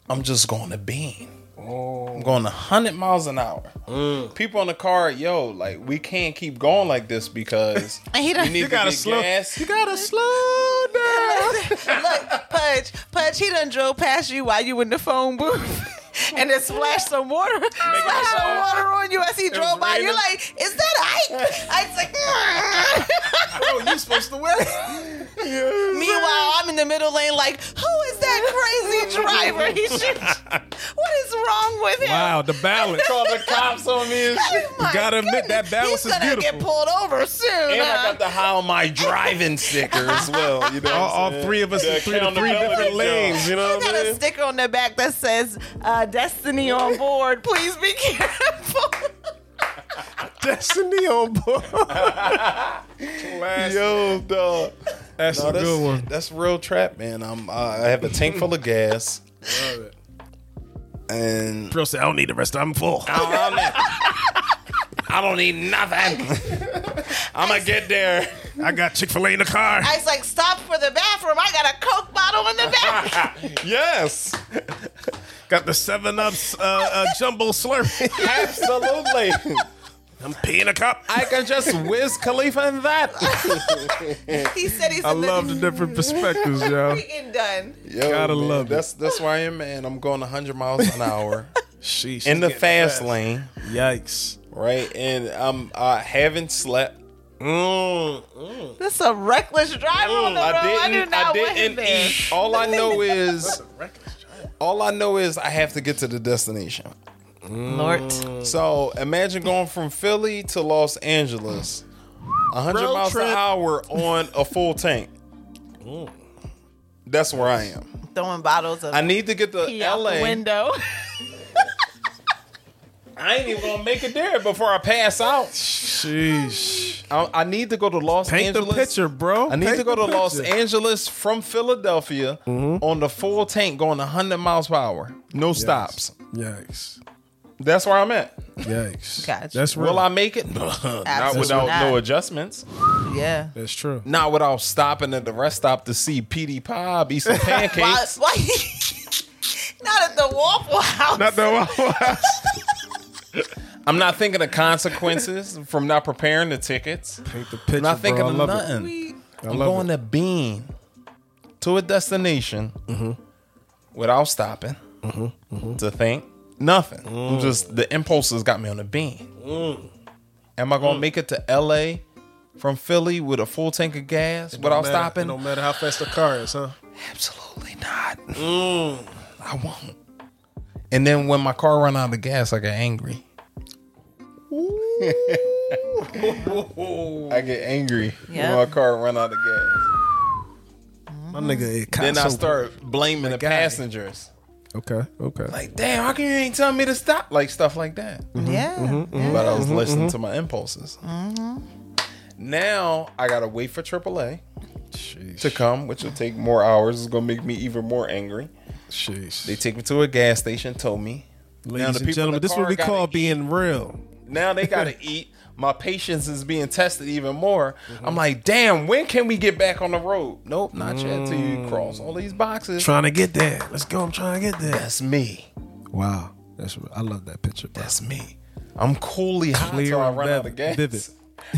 I'm just going to beam. I'm going 100 miles an hour. Mm. People in the car, yo, like we can't keep going like this because And he done- we need You to gotta get slow- gas. You gotta slow down. Look, Pudge, Pudge, he done drove past you while you in the phone booth. And then splashed some water, splashed some water on you as he drove by. You're like, "Is that Ike?" Ike's like, Bro, oh, you supposed to win. Meanwhile, I'm in the middle lane, like, "Who is that crazy driver?" He should. What is wrong with him? Wow, the balance. Call the cops on me and shit. Oh my gotta admit that goodness. balance He's is gonna beautiful. get pulled over soon. And I got the how am I driving sticker as well. You know, All, all three of us in three, the three different lanes. You know I what I got a sticker on the back that says uh, "Destiny on board." Please be careful. Destiny on board. Yo, dog. That's No, a that's, good one. That's real trap, man. I'm. Uh, I have a tank full of gas, Love it. and Bro said, I don't need the rest. I'm full. I don't, need, I don't need nothing. I'm gonna get there. I got Chick Fil A in the car. I was like, "Stop for the bathroom." I got a Coke bottle in the back. Yes, Got the Seven Up uh, uh, jumbo Slurpee. absolutely. I'm peeing a cup. I can just whiz Khalifa in that. he said he's I love the different perspectives, yo. freaking done. Yo, Gotta man, love it. That's that's where I am, man. I'm going 100 miles an hour Sheesh. in the it's getting fast lane, Yikes. right? And I'm uh, haven't slept. Mm, This is a reckless driver on the road. I, didn't, want him there. eat. All I know is, all I know is I have to get to the destination. Lord, So imagine going from Philly to Los Angeles 100 Road miles trip. an hour on a full tank. That's where I am. Throwing bottles of I need to get to pee out LA. the window. I ain't even gonna make it there before I pass out. Sheesh. I, I need to go to Los Angeles. Paint the picture, bro. I need Paint to go the to Los picture. Mm-hmm. Angeles from Philadelphia on the full tank going 100 miles per hour. No stops. Yikes. That's where I'm at. Yikes. Gotcha. That's real. Will I make it? not without not. no adjustments. yeah. That's true. Not without stopping at the rest stop to see PD Pop eat some pancakes. why not at the Waffle House. Not the Waffle House. I'm not thinking of consequences from not preparing the tickets. Paint the picture, I'm not thinking bro. Of love nothing. We- I'm love going to Bean to a destination mm-hmm. without stopping mm-hmm. Mm-hmm. to think nothing. I'm mm. just the impulses got me on the Bean. Mm. Am I going to mm. make it to LA from Philly with a full tank of gas without No matter- stopping? No matter how fast the car is, huh? Absolutely not. I won't. And then when my car run out of gas, I get angry. I get angry Yep. when my car run out of gas. My nigga, it Then I so- start blaming the guy. passengers. Okay, okay. Like, damn, how come you ain't telling me to stop? Like stuff like that. Mm-hmm. Mm-hmm, yeah. Mm-hmm. But I was mm-hmm, listening to my impulses. Now I gotta wait for AAA Sheesh. to come, which will take more hours. It's gonna make me even more angry. Sheesh. They take me to a gas station, told me. Ladies the and people in gentlemen, the this is what car we gotta call eat. being real. Now they gotta eat. My patience is being tested even more. Mm-hmm. I'm like, damn, when can we get back on the road? Nope, not yet till you cross all these boxes. Trying to get there. Let's go. I'm trying to get there. That's me. Wow. That's I love that picture. Bro. That's me. I'm coolly hot Clear till I and run out of vivid- gas.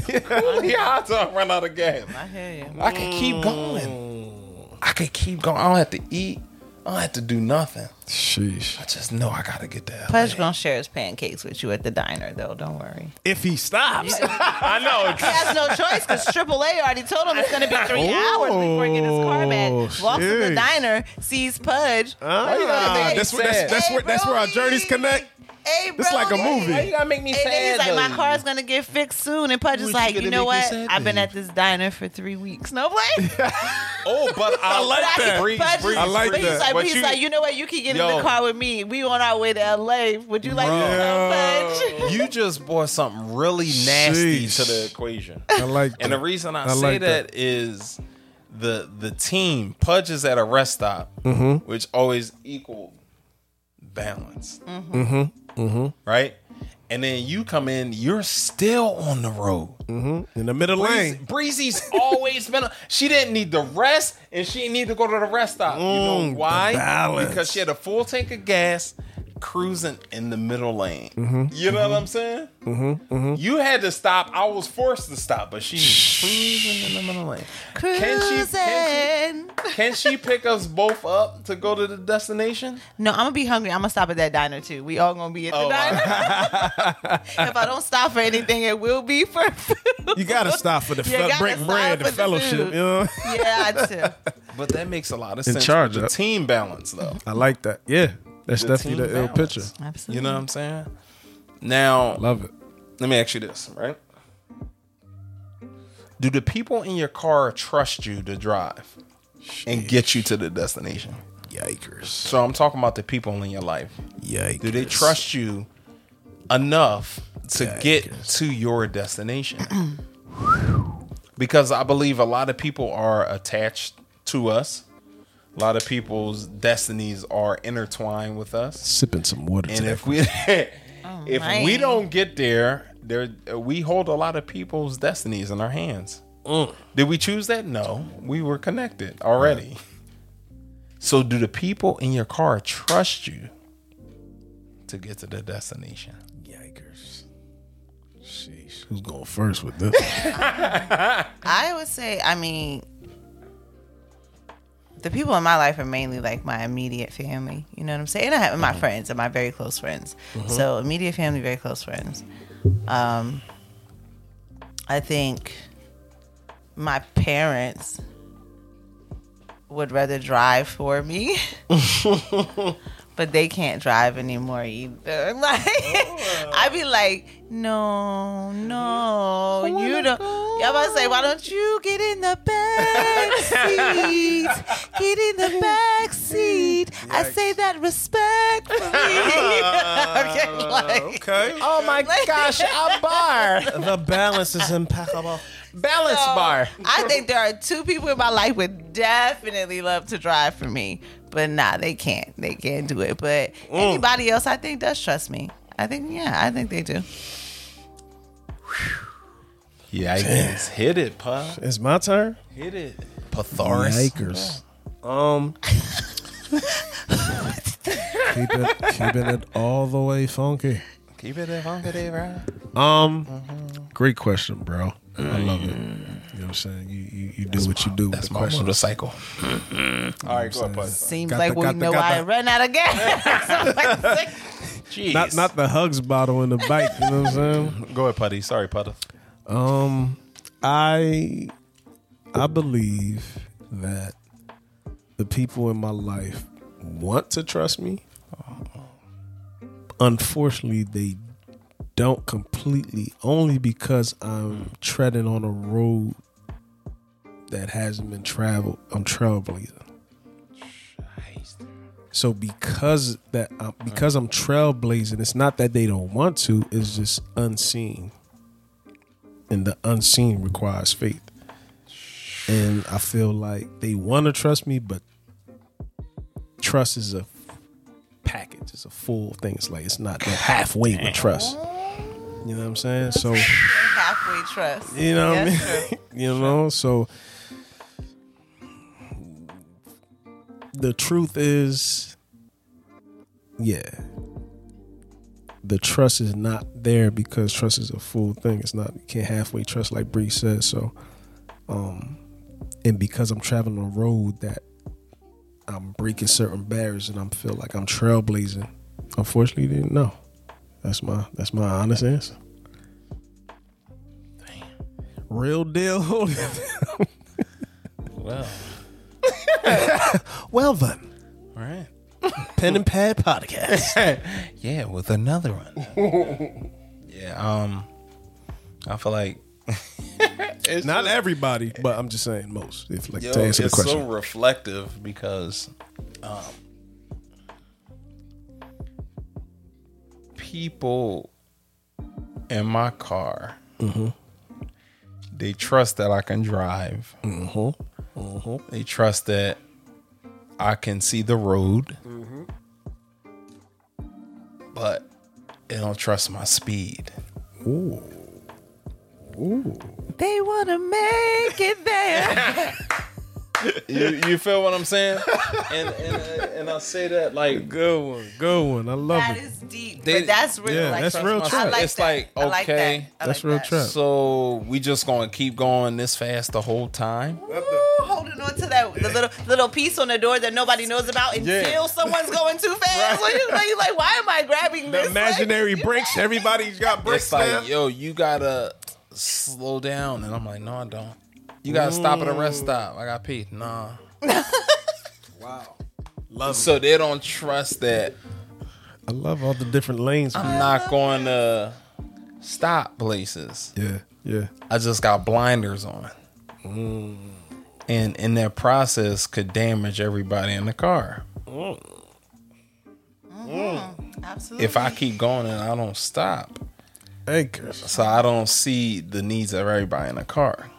vivid. coolly hot till I run out of gas. I hear you. I can keep going. I can keep going. I don't have to eat. I don't have to do nothing. Sheesh. I just know I gotta get there. Pudge gonna share his pancakes with you at the diner, though. Don't worry. If he stops. I know. He has no choice because AAA already told him it's gonna be three hours before he gets his car back. Oh, Walks to the sheesh. diner, sees Pudge. Why you Ah, make that's, where, that's, that's, Hey, where, that's where our journeys connect. Hey, bro. It's like a movie. Why you gotta make me And then sad? he's like, my though? car's gonna get fixed soon. And Pudge What is you like, gonna you know make me what? sad, I've been then? at this diner for three weeks. No way. Oh, but I, like that. Breeze, Pudge is- breeze, I like but he's that. like, But but he's you- like, you know what? You can get in Yo. the car with me. We on our way to LA. Would you like to come, Pudge? You just brought something really nasty Sheesh. to the equation. I like that. And the reason I, I say like that that. is the the team Pudge is at a rest stop, Mm-hmm. which always equal balance, Mm-hmm. Mm-hmm. right? And then you come in, you're still on the road. In the middle Breezy, lane. Breezy's always been. She didn't need the rest, and she didn't need to go to the rest stop. you know Mm, why? Because she had a full tank of gas, cruising in the middle lane. Mm-hmm. You know what I'm saying? Mm-hmm. You had to stop. I was forced to stop, but she's was cruising in the middle lane. Can she, can Cruising. she? Can she pick us both up to go to the destination? No, I'm gonna be hungry. I'm gonna stop at that diner too. We all gonna be at the Oh, diner. if I don't stop for anything, it will be for food. You gotta stop for the You fel- gotta break stop bread for and the fellowship. food. You know? yeah, I do. But that makes a lot of sense. In sense. charge for the of- teame balance, though. I like that. Yeah, that's The definitely the ill balance. picture. Absolutely. You know what I'm saying? Now, Love it. let me ask you this, right? Do the people in your car trust you to drive and get you to the destination? Yikers. So I'm talking about the people in your life. Yikers. Do they trust you enough to get to your destination? because I believe a lot of people are attached to us. A lot of people's destinies are intertwined with us. Sipping some water And today. if we if we don't get there, there we hold a lot of people's destinies in our hands. Mm. Did we choose that? No, we were connected already. So, do the people in your car trust you to get to the destination? Yikers. Sheesh. Who's going first with this? I would say, I mean, the people in my life are mainly like my immediate family. You know what I'm saying? And I have my friends and my very close friends. So immediate family, very close friends. Um, I think my parents would rather drive for me. But they can't drive anymore either. Like oh. I'd be like, no, no, you don't. Y'all about to say, why don't you get in the back seat? Get in the back seat. I say that respectfully. okay, uh, like, Okay. Oh my gosh, a bar. The balance is impeccable. Balance so, bar. I think there are two people in my life would definitely love to drive for me, but nah, they can't. They can't do it. But anybody else, I think, does trust me. I think, yeah, I think they do. Yeah, hit it, pa. It's my turn. Hit it. Pathoris. Yikers. Um. keep it, keeping it all the way funky. Keep it funky, right? Um, great question, bro. I love it. You I'm saying? You you, you do what you do with That's the my question. motorcycle. All right, go ahead, bud. Seems Got like the- we got the- know why I the- ran out of gas. Jeez. Not not the hugs bottle in the bike. You know what I'm saying? Go ahead, Putty. Sorry, Putty. Um, I I believe that the people in my life want to trust me. Unfortunately, they don't completely. Only because I'm treading on a road that hasn't been traveled. I'm trailblazer. So because that uh, because I'm trailblazing, it's not that they don't want to. It's just unseen and the unseen requires faith. And I feel like they want to trust me, but trust is a package. It's a full thing. It's like it's not that halfway with trust. You know what I'm saying? So Halfway trust. you know what I mean? you know, so the truth is yeah. The trust is not there because trust is a full thing. It's not you can't halfway trust like Bree said. So um and because I'm traveling a road that I'm breaking certain barriers and I'm feel like I'm trailblazing, unfortunately didn't know. That's my that's my honest answer. Damn. Real deal. Well, well then, all right. pen and pad podcast. Yeah, with another one. yeah, um, I feel like it's Not just- everybody, but I'm just saying most. If like Yo, to answer the question. it's question. so reflective because um, people in my car they trust that I can drive. They trust that I can see the road, but they don't trust my speed. Ooh. Ooh. They want to make it there. You, you feel what I'm saying? And and uh, and I say that like good one, good one. I love that it. is deep. They- but that's real. Yeah, like, that's real my- trap. Like It's that. like, I like that. okay. I That's like real that. trap. So we just gonna keep going this fast the whole time? Ooh, holding on to that the little little piece on the door that nobody knows about until Yeah. someone's going too fast. Like, you like, you like, why am I grabbing The this? imaginary Like, brakes. Everybody's got brakes It's like, yo, you gotta slow down, and I'm like, no, I don't. You gotta stop at a rest mm. stop. I got pee. Nah. Wow, love So they don't trust that I love all the different lanes. I'm not going to stop places. yeah, yeah. I just got blinders on. Mm. And in that process could damage everybody in the car. Absolutely. If I keep going and I don't stop, Yikers. so I don't see the needs of everybody in the car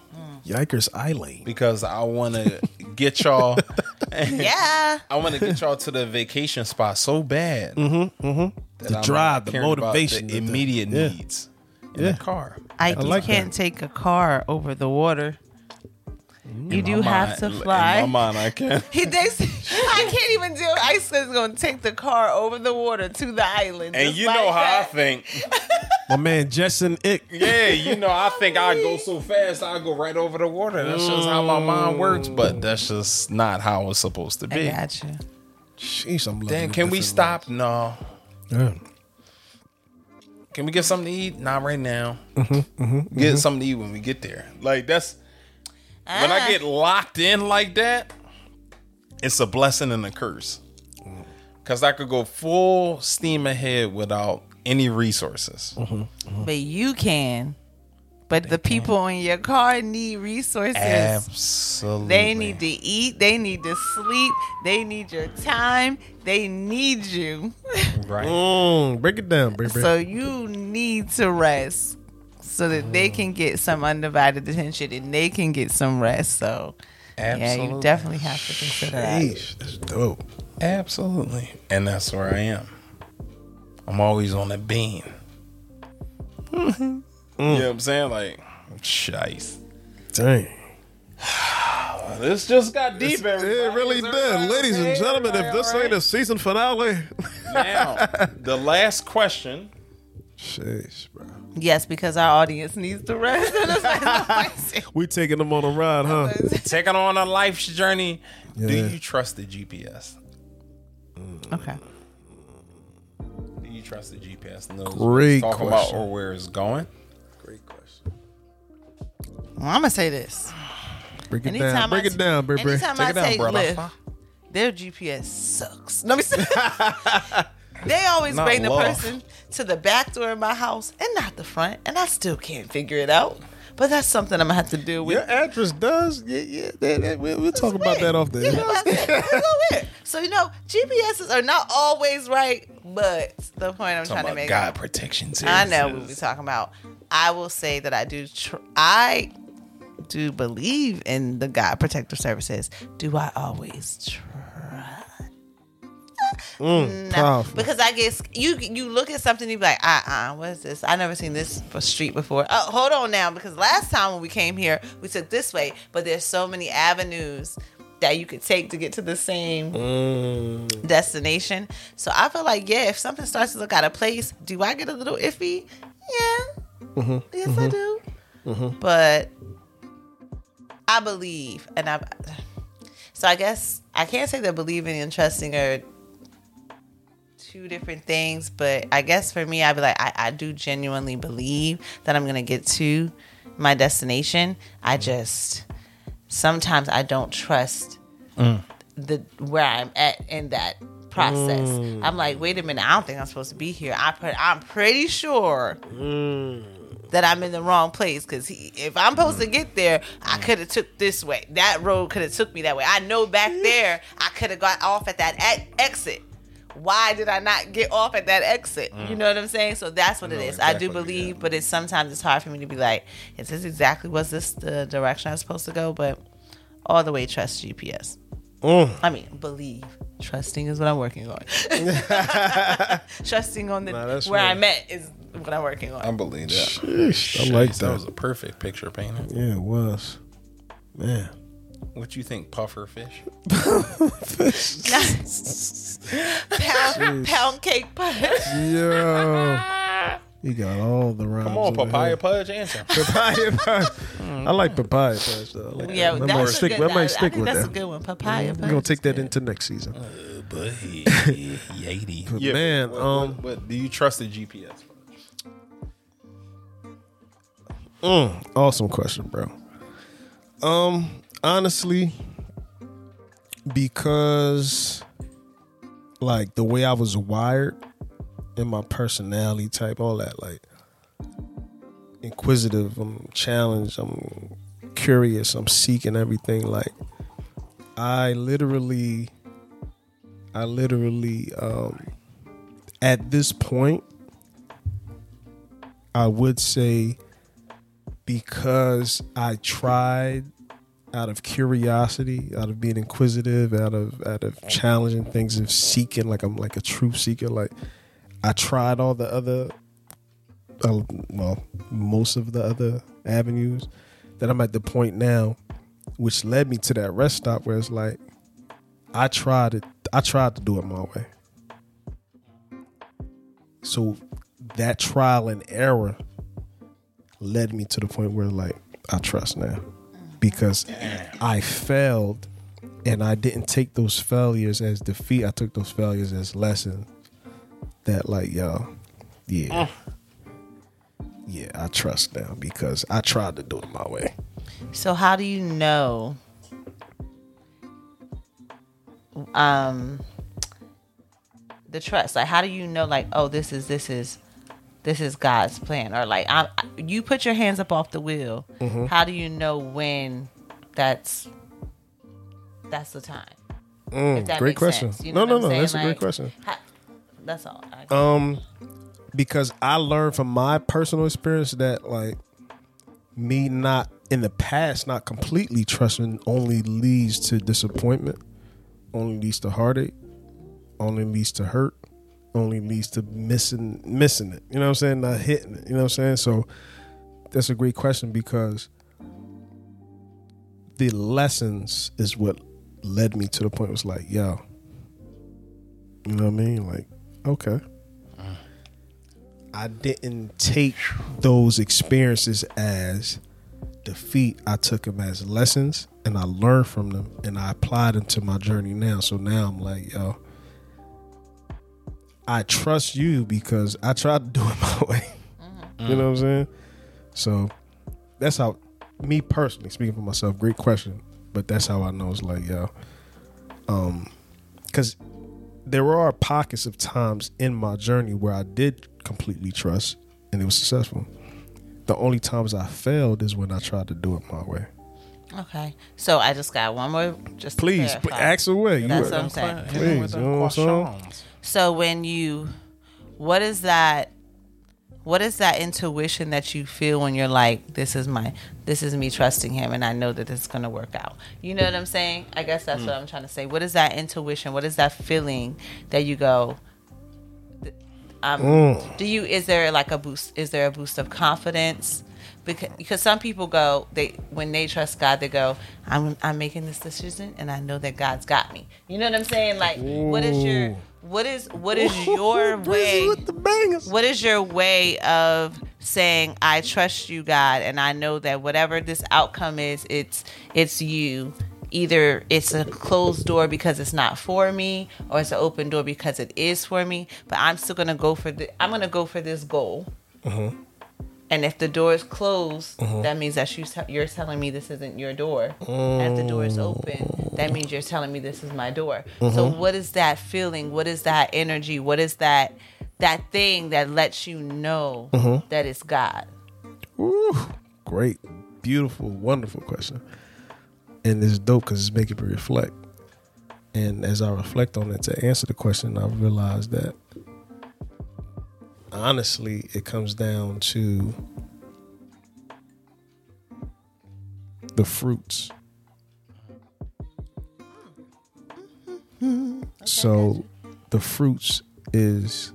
Yikers, eye lane. because I want to get y'all. yeah. I want to get y'all to the vacation spot so bad. Mm-hmm, mm-hmm. The drive, the motivation, the the- the- immediate yeah. needs in Yeah. the car. I, like can't take a car over the water. You do In have mind- to fly. In my mind, I can't. He thinks I can't even do. Iceland's gonna take the car over the water to the island. And you like know how I think. My man Justin Ick. Yeah, you know, I think I go so fast, I go right over the water. That's just how my mind mm. works, but that's just not how it's supposed to I be. got you. Jeez, I'm loving Then can we different stop? No. lanes. Can we get something to eat? Not right now. Mm-hmm, mm-hmm, get mm-hmm. something to eat when we get there. Like that's when I Ah. get locked in like that. It's a blessing and a curse. Cause I could go full steam ahead without any resources. But you can But the people in your car need resources. Absolutely. They need to eat. They need to sleep. They need your time. They need you. right. Mm, break it down, break, break. So you need to rest so that they mm. can get some undivided attention and they can get some rest. So yeah, you definitely have to consider that. Sheesh, that's dope. Absolutely. And that's where I am. I'm always on the beam. You know what I'm saying? Like, shice. Dang. This just got deep. It everybody. really did. everybody Ladies and gentlemen, if this all ain't a season finale. Now, the last question. Sheesh, bro. Yes, because our audience needs to rest. We taking them on a ride, huh? Taking them on a life's journey. Do you trust the GPS? Mm. okay. Do you trust the GPS? Knows what Great it's talking question. about or where it's going? Great question. Well, I'm gonna say this. Break it Anytime down. Break I it down, Bri Bri. Anytime Take I it down, take brother. Lyft, their GPS sucks. No, let me see. they always Not bring the love. person to the back door of my house and not the front, and I still can't figure it out. But that's something I'm gonna have to deal with. Your address does. Yeah, yeah. That, that, we'll, we'll talk about that off the Yeah, air. that's it. It's so. So you know, GPSs are not always right, but the point I'm Talking trying to make. God protection services. I know what we're talking about. I will say that I do. Tr- I do believe in the God Protective Services. Do I always try? Mm, No, because I guess you you look at something you be like, uh uh, what is this? I never seen this street before. Oh, hold on now, because last time when we came here, we took this way, but there's so many avenues that you could take to get to the same Mm, destination. So I feel like, yeah, if something starts to look out of place, do I get a little iffy? Yeah. Yes, I do. But I believe, and I. So I guess I can't say that believing and trusting are two different things, but I guess for me, I'd be like, I, I do genuinely believe that I'm gonna get to my destination. I just sometimes I don't trust mm. the where I'm at in that process. Mm. I'm like, wait a minute, I don't think I'm supposed to be here. I put, I'm pretty sure mm. that I'm in the wrong place because if I'm supposed to get there, I could have took this way. That road could have took me that way. I know back there I could have got off at that e- exit. Why did I not get off at that exit? You know what I'm saying? So that's what it know is. I do exactly, believe, but it's sometimes it's hard for me to be like, is this exactly was this the direction I was supposed to go? But all the way trust GPS. mm. I mean, believe. Trusting is what I'm working on. Trusting on the Nah, where real. I'm at is what I'm working on. I believe that. Sheesh, I like That That was a perfect picture painting. Yeah, it was. Man. What you think, puffer fish? pound, pound cake punch. Yo. You got all the rhymes. Come on, over papaya here. pudge, answer. Papaya punch. I like papaya punch though. I like Yeah, that. That's might a stick. good, I might I stick think with that's that. a good one. Papaya We're gonna take that good. into next season. But Yady. man, but, um, but, but do you trust the GPS? Mm, awesome question, bro. Um, honestly, because like the way I was wired and my personality type, all that, like inquisitive, I'm challenged, I'm curious, I'm seeking everything. Like I literally, I literally, um, at this point, I would say because I tried out of curiosity, out of being inquisitive, out of out of challenging things, of seeking, like I'm like a truth seeker. Like I tried all the other, uh, well, most of the other avenues. That I'm at the point now, which led me to that rest stop where it's like I tried it. I tried to do it my way. So that trial and error led me to the point where like I trust now because I failed and I didn't take those failures as defeat. I took those failures as lessons that like yo, yeah. Yeah, I trust them because I tried to do it my way. So how do you know? Um, the trust. Like, how do you know? Like, oh, this is this is this is God's plan, or like I, you put your hands up off the wheel. Mm-hmm. How do you know when that's that's the time? Mm, great question. You no, know no, what no. I'm That's a great question. how- that's all. I- Um, because I learned from my personal experience that like me not in the past not completely trusting only leads to disappointment, only leads to heartache, only leads to hurt, only leads to missing missing it. You know what I'm saying? Not hitting it. You know what I'm saying? So that's a great question because the lessons is what led me to the point. Was like, yo, you know what I mean? Like, okay. I didn't take those experiences as defeat. I took them as lessons and I learned from them and I applied them to my journey now. So now I'm like, yo, I trust you because I tried to do it my way. You know what I'm saying? So that's how me personally speaking for myself, great question. But that's how I know it's like, yo. Um because there are pockets of times in my journey where I did completely trust and it was successful. The only times I failed is when I tried to do it my way. Okay, so I just got one more. Just Please, pl- ask away. You That's are- what I'm saying. Please, you know what I'm saying? So when you, what is that? What is that intuition that you feel when you're like, this is my, this is me trusting him, and I know that it's gonna work out. You know what I'm saying? I guess that's what I'm trying to say. What is that intuition? What is that feeling that you go? Um, Do you? Is there like a boost? Is there a boost of confidence? Because, because some people go they when they trust God they go I'm I'm making this decision and I know that God's got me. You know what I'm saying? Like what is your Ooh. What is what is your way with the bangers. what is your way of saying I trust you God and I know that whatever this outcome is it's it's you either it's a closed door because it's not for me or it's an open door because it is for me but I'm still going to go for the I'm to go for this goal. Uh-huh. And if the door is closed, mm-hmm. that means that you, you're telling me this isn't your door. As the door is open, that means you're telling me this is my door. So mm-hmm. what is that feeling? What is that energy? What is that that thing that lets you know mm-hmm. that it's God? Woo. Great, beautiful, wonderful question. And it's dope because it's making me reflect. And as I reflect on it to answer the question, I realized that honestly, it comes down to the fruits. Mm-hmm. so the fruits is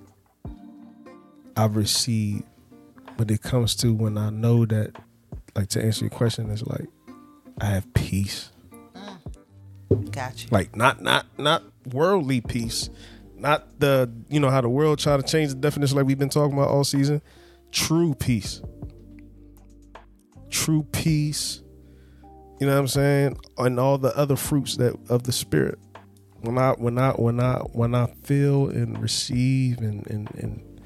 I've received when it comes to when I know that like to answer your question is like I have peace. Mm. Got you. Like not not not worldly peace. Not the you know how the world try to change the definition like we've been talking about all season. True peace. True peace. You know what I'm saying? And all the other fruits that of the spirit. When I when I when I when I feel and receive and and, and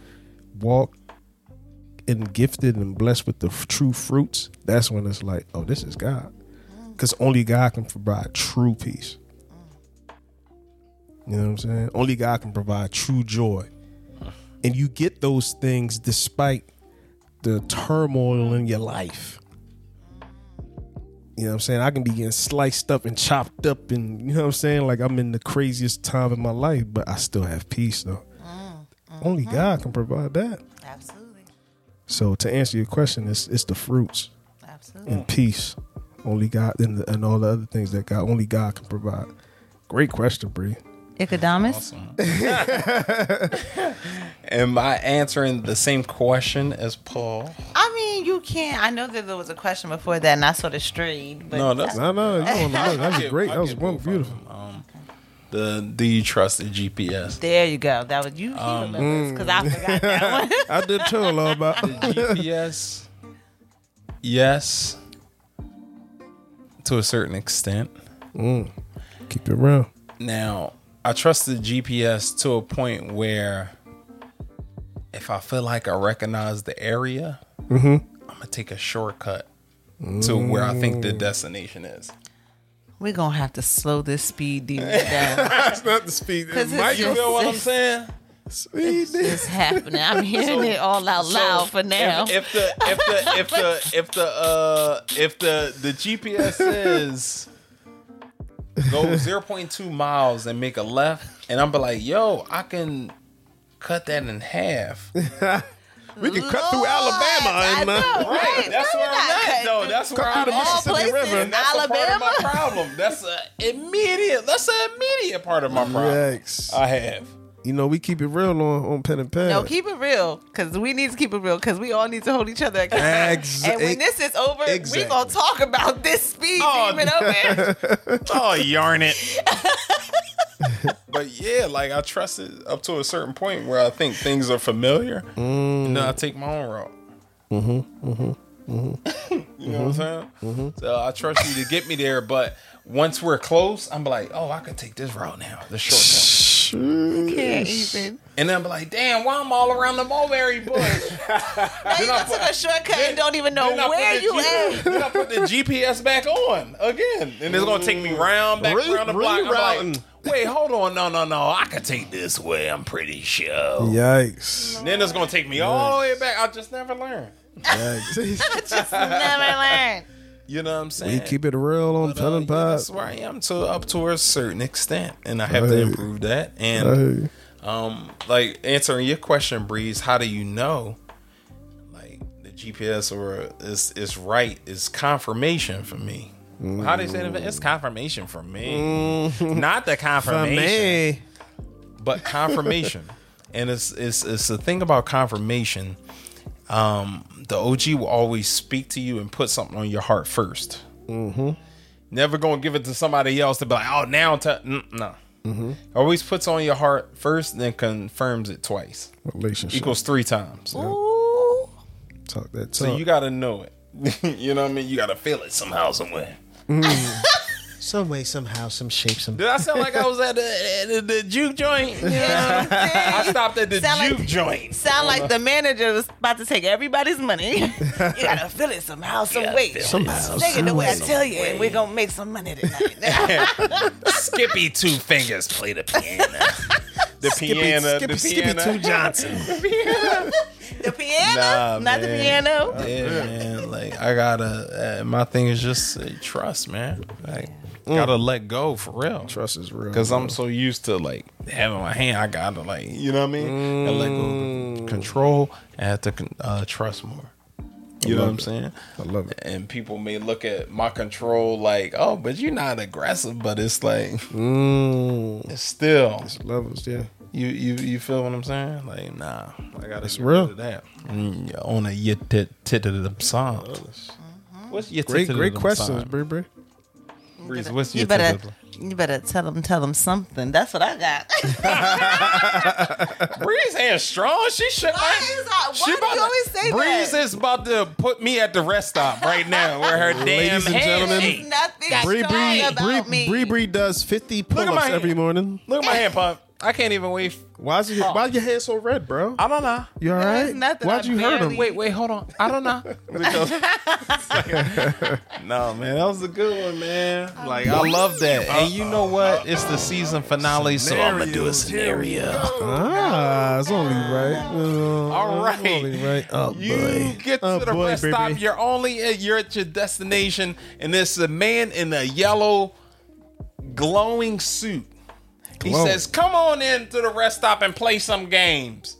walk and gifted and blessed with the f- true fruits, that's when it's like, oh, this is God. Because only God can provide true peace. You know what I'm saying? Only God can provide true joy. And you get those things despite the turmoil in your life. You know what I'm saying? I can be getting sliced up and chopped up and you know what I'm saying? Like I'm in the craziest time of my life, but I still have peace though. Mm, only mm-hmm. God can provide that. Absolutely. So to answer your question, it's it's the fruits Absolutely. and peace. Only God and, and all the other things that God only God can provide. Great question, Bree. Icodamus? Am I answering the same question as Paul? I mean, you can't. I know that there was a question before that, and I sort of strayed. But No, that's No, no, you on the money. that was great. That was one beautiful. Um, the do you trust the GPS? there you go. That was you. He Um, remembers because I forgot that one. I did tell a lot about. The GPS, yes, to a certain extent. Mm. Keep it real. Now, I trust the GPS to a point where if I feel like I recognize the area, I'm gonna take a shortcut to where I think the destination is. We're gonna have to slow this speed demon down. That's not the speed. 'Cause it's You just- what I'm saying? Sweet. It's happening. I'm hearing it all out loud for now. If, if the if the if the if the uh if the the GPS says go 0.2 miles and make a left, and I'm be like, yo, I can cut that in half. we can cut through Alabama. I and, know, right? That's where I'm at, though. through That's where Cut I'm through the at. all Mississippi places. River. And that's a part of my problem. That's an immediate. That's an immediate part of my problem. Yikes. I have. You know, we keep it real on, on pen and pad. No, keep it real, because we need to keep it real, because we all need to hold each other accountable. Ex- and when this is over, exactly. we gonna talk about this speed Oh, demon over here. Oh, yarn it. but yeah, like I trust it up to a certain point where I think things are familiar, and then I take my own route. Mm-hmm. Mm-hmm. you know what I'm saying? So I trust you to get me there, but once we're close, I'm like, oh, I could take this route now, the shortcut. Can't even. And then I'm like, damn, why I'm all around the mulberry bush? Now you done took a shortcut and don't even know Then I put where you G- at. Then I put the GPS back on again, and it's gonna take me round back Re- around the block. I'm like, wait, hold on, no, no, no, I could take this way. I'm pretty sure. Yikes. And then it's gonna take me all the way back. I just never learned. Yikes. I just never learned. You know what I'm saying? we keep it real on pen and pad. that's where I am to up to a certain extent, and I have to improve that. And Hey. um, like answering your question, Breeze, how do you know? Like the GPS or is is right is confirmation for me. How do you say it? It's mm. confirmation for me, mm. not the For confirmation, me. but confirmation. and it's it's it's the thing about confirmation. Um, the OG will always speak to you and put something on your heart 1st Mm-hmm. Never gonna give it to somebody else to be like, oh, now t-. Mm, no. Mm-hmm. Always puts on your heart first, then confirms it twice. Relationship. Equals three times. Ooh. Talk that talk. So you gotta know it. you know what I mean? You gotta feel it somehow, somewhere. Some way, somehow, some shape, some. Did I sound like I was at the, the, the juke joint? You know? I stopped at the Sound like- juke joint. Sound like the manager was about to take everybody's money. you gotta feel it somehow, some way. Somehow, Take it the way I tell you, and we're gonna make some money tonight. Skippy Two Fingers play the piano. The piano, Skippy, the Skippy piano. Two Johnson. the piano, Nah, not the piano. Yeah, man. Like I gotta. Uh, my thing is just uh, trust, man. Like gotta let go for real. Trust is real. Because I'm so used to like having my hand, I gotta like, you know what I mean? And let go of control and have to uh, trust more. You know what I'm it. saying? I love it. And people may look at my control like, oh, but you're not aggressive, but it's like Mm. it's still Levels, yeah. you you you feel what I'm saying? Like, nah, I gotta It's real. rid of that. Mm, on a yet tit tit of them songs. What's your Great, tit- great tit- questions, song? Bree Bree. Breeze, what's You your better, tit- you better tell them, tell them something. That's what I got. Breeze hand strong. She shook Why my. is that- she do about you to- always say that Breeze that? is about to put me at the rest stop right now, where her damn Ladies and hand gentlemen, shake. Nothing Bree strong Bree, about me. Bree, Bree Bree does 50 pull-ups hand. every morning. Look at my hand pump. I can't even wait. Why is your, why is your hand so red, bro? I don't know. You all There's right? nothing Why'd I you hurt him? barely- Wait, wait, hold on. I don't know. no, man, that was a good one, man. Like I love that. And you know what? It's the season finale, so I'm gonna do a scenario. Ah, it's only right. Uh, All right. it's only right. Oh, You boy. get to Oh, the boy, rest baby. stop. You're only at, you're at your destination, and there's a man in a yellow, glowing suit. He says, "Come on in to the rest stop and play some games."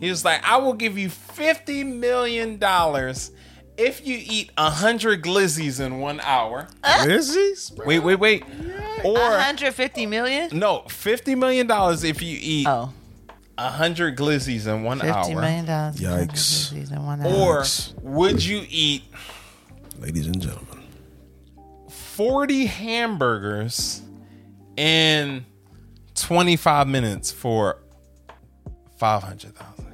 He was like, "I will give you fifty million dollars if you eat a hundred glizzies in one hour." Glizzies? he? Wait, wait, wait. Or 150 million? no, fifty million dollars if you eat Oh, a hundred glizzies in one 50 hour. million dollars. Yikes. In one hour. Or would you eat Ladies and gentlemen. 40 hamburgers in 25 minutes for 500,000.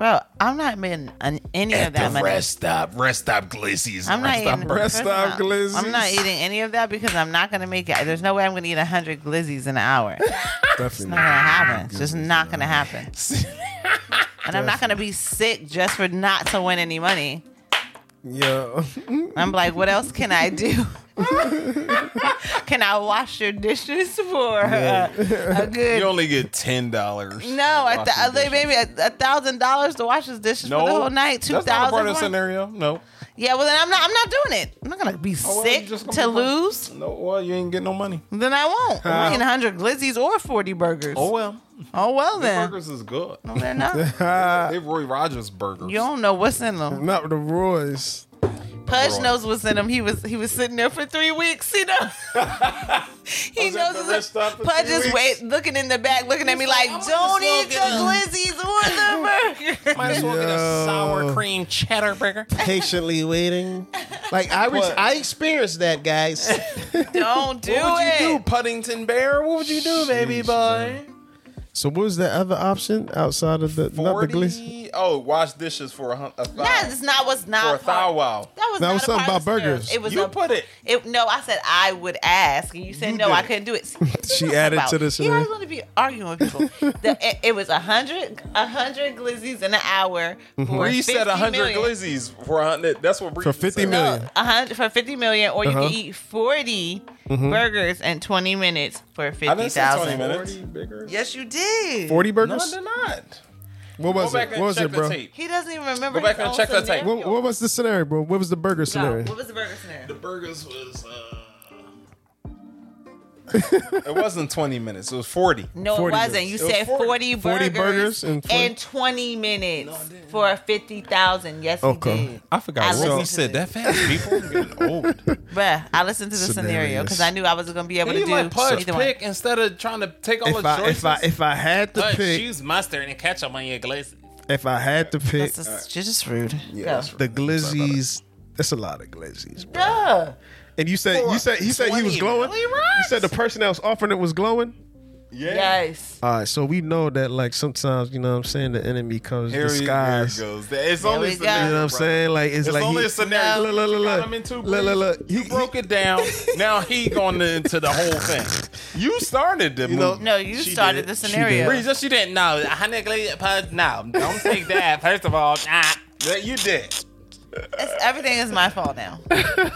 Bro, I'm not making an, any of that money. rest stop, rest stop glizzies. I'm not rest stop eating. burgers. Rest first stop all, glizzies. I'm not eating any of that because I'm not gonna make it. There's no way I'm gonna eat hundred glizzies in an hour. It's Definitely not gonna happen. It's just not gonna happen. And I'm not gonna be sick just for not to win any money. Yeah. I'm like, what else can I do? can I wash your dishes for uh, a good? You only get ten dollars. no, a th- I think maybe a a thousand dollars to wash his dishes No, for the whole night. Two That's not a part thousand. of the scenario. No. Yeah, well then I'm not. I'm not doing it. I'm not gonna be Oh, well, sick just gonna to be fine. lose. No. Well, you ain't getting no money. Then I won't. I'm eating 100 glizzies or 40 burgers. Oh well. Oh, well then. Burgers is good. No, they're not. They Roy Rogers burgers. You don't know what's in them. Not the Roy's. Pudge Roy. knows what's in him. He was he was sitting there for three weeks. You know, he Was knows. the what's in- for Pudge is weeks? wait, looking in the back, looking at me like, like, "Don't eat the just go glizzies or the burger." Might as well get a sour cream cheddar burger. Patiently waiting. Like I, re- I experienced that, guys. don't do what would it. you do, Puddington Bear? What would you do, baby boy? So what was the other option outside of the not the Forty. glizzy? Oh, wash dishes for a, hun- a thou. That is not what's for not a thou part- wow. That was That was something about burgers. It was You a, put it. It, no, I said I would ask, and you said You no, did I couldn't do it. She added to this. You scenario. always want to be arguing with people. the, it, it was a hundred, a hundred glizzies in an hour for Bree said 50 hundred million. glizzies for a hundred. That's what Bree For 50 said. million. No, a hundred for fifty million, or you Uh-huh. can eat 40 burgers in twenty minutes for I fifty didn't say twenty thousand. minutes. Bigger. Yes, you did. Forty No, burgers? they're not. what was Go it? What was it, bro? He doesn't even remember. Go back his and own check that tape. What, what was the scenario, bro? What was the burger No, scenario? what was the burger scenario? The burgers was. Uh, it wasn't twenty minutes. It was forty. No, 40 it wasn't. You It was said 40. 40, 40 burgers, burgers in 20 in 20 minutes for 50,000. Yes, Okay. he did. I forgot I what listened he said that fast. People I'm getting old. Bruh, I listened to the scenario because I knew I wasn't going to be able He to do let Pudge either one. pick instead of trying to take all If the I choices. if I if I had to But pick choose mustard and ketchup on your glazes. if I had to pick This is you're just rude. Go. that's the glizzies, that's a lot of glizzies. Bro. Duh. And you said you said he said he was glowing. You said the person that was offering it was glowing. yeah. Yes. All right, so we know that like sometimes you know what I'm saying the enemy comes Here, he, here it disguised. goes. It's There only we a go. scenario, You know what I'm bro. saying? Like it's, It's like only he, a scenario. Look, look, look, You got look. him in two Look, look, look. You He- broke it down. now he going into the whole thing. You started the know- movie. No, you She started did. the scenario. Bree, just you didn't know. Honey glaze pud. No, don't take that. First of all, ah. Yeah, you did. It's, everything is my fault now.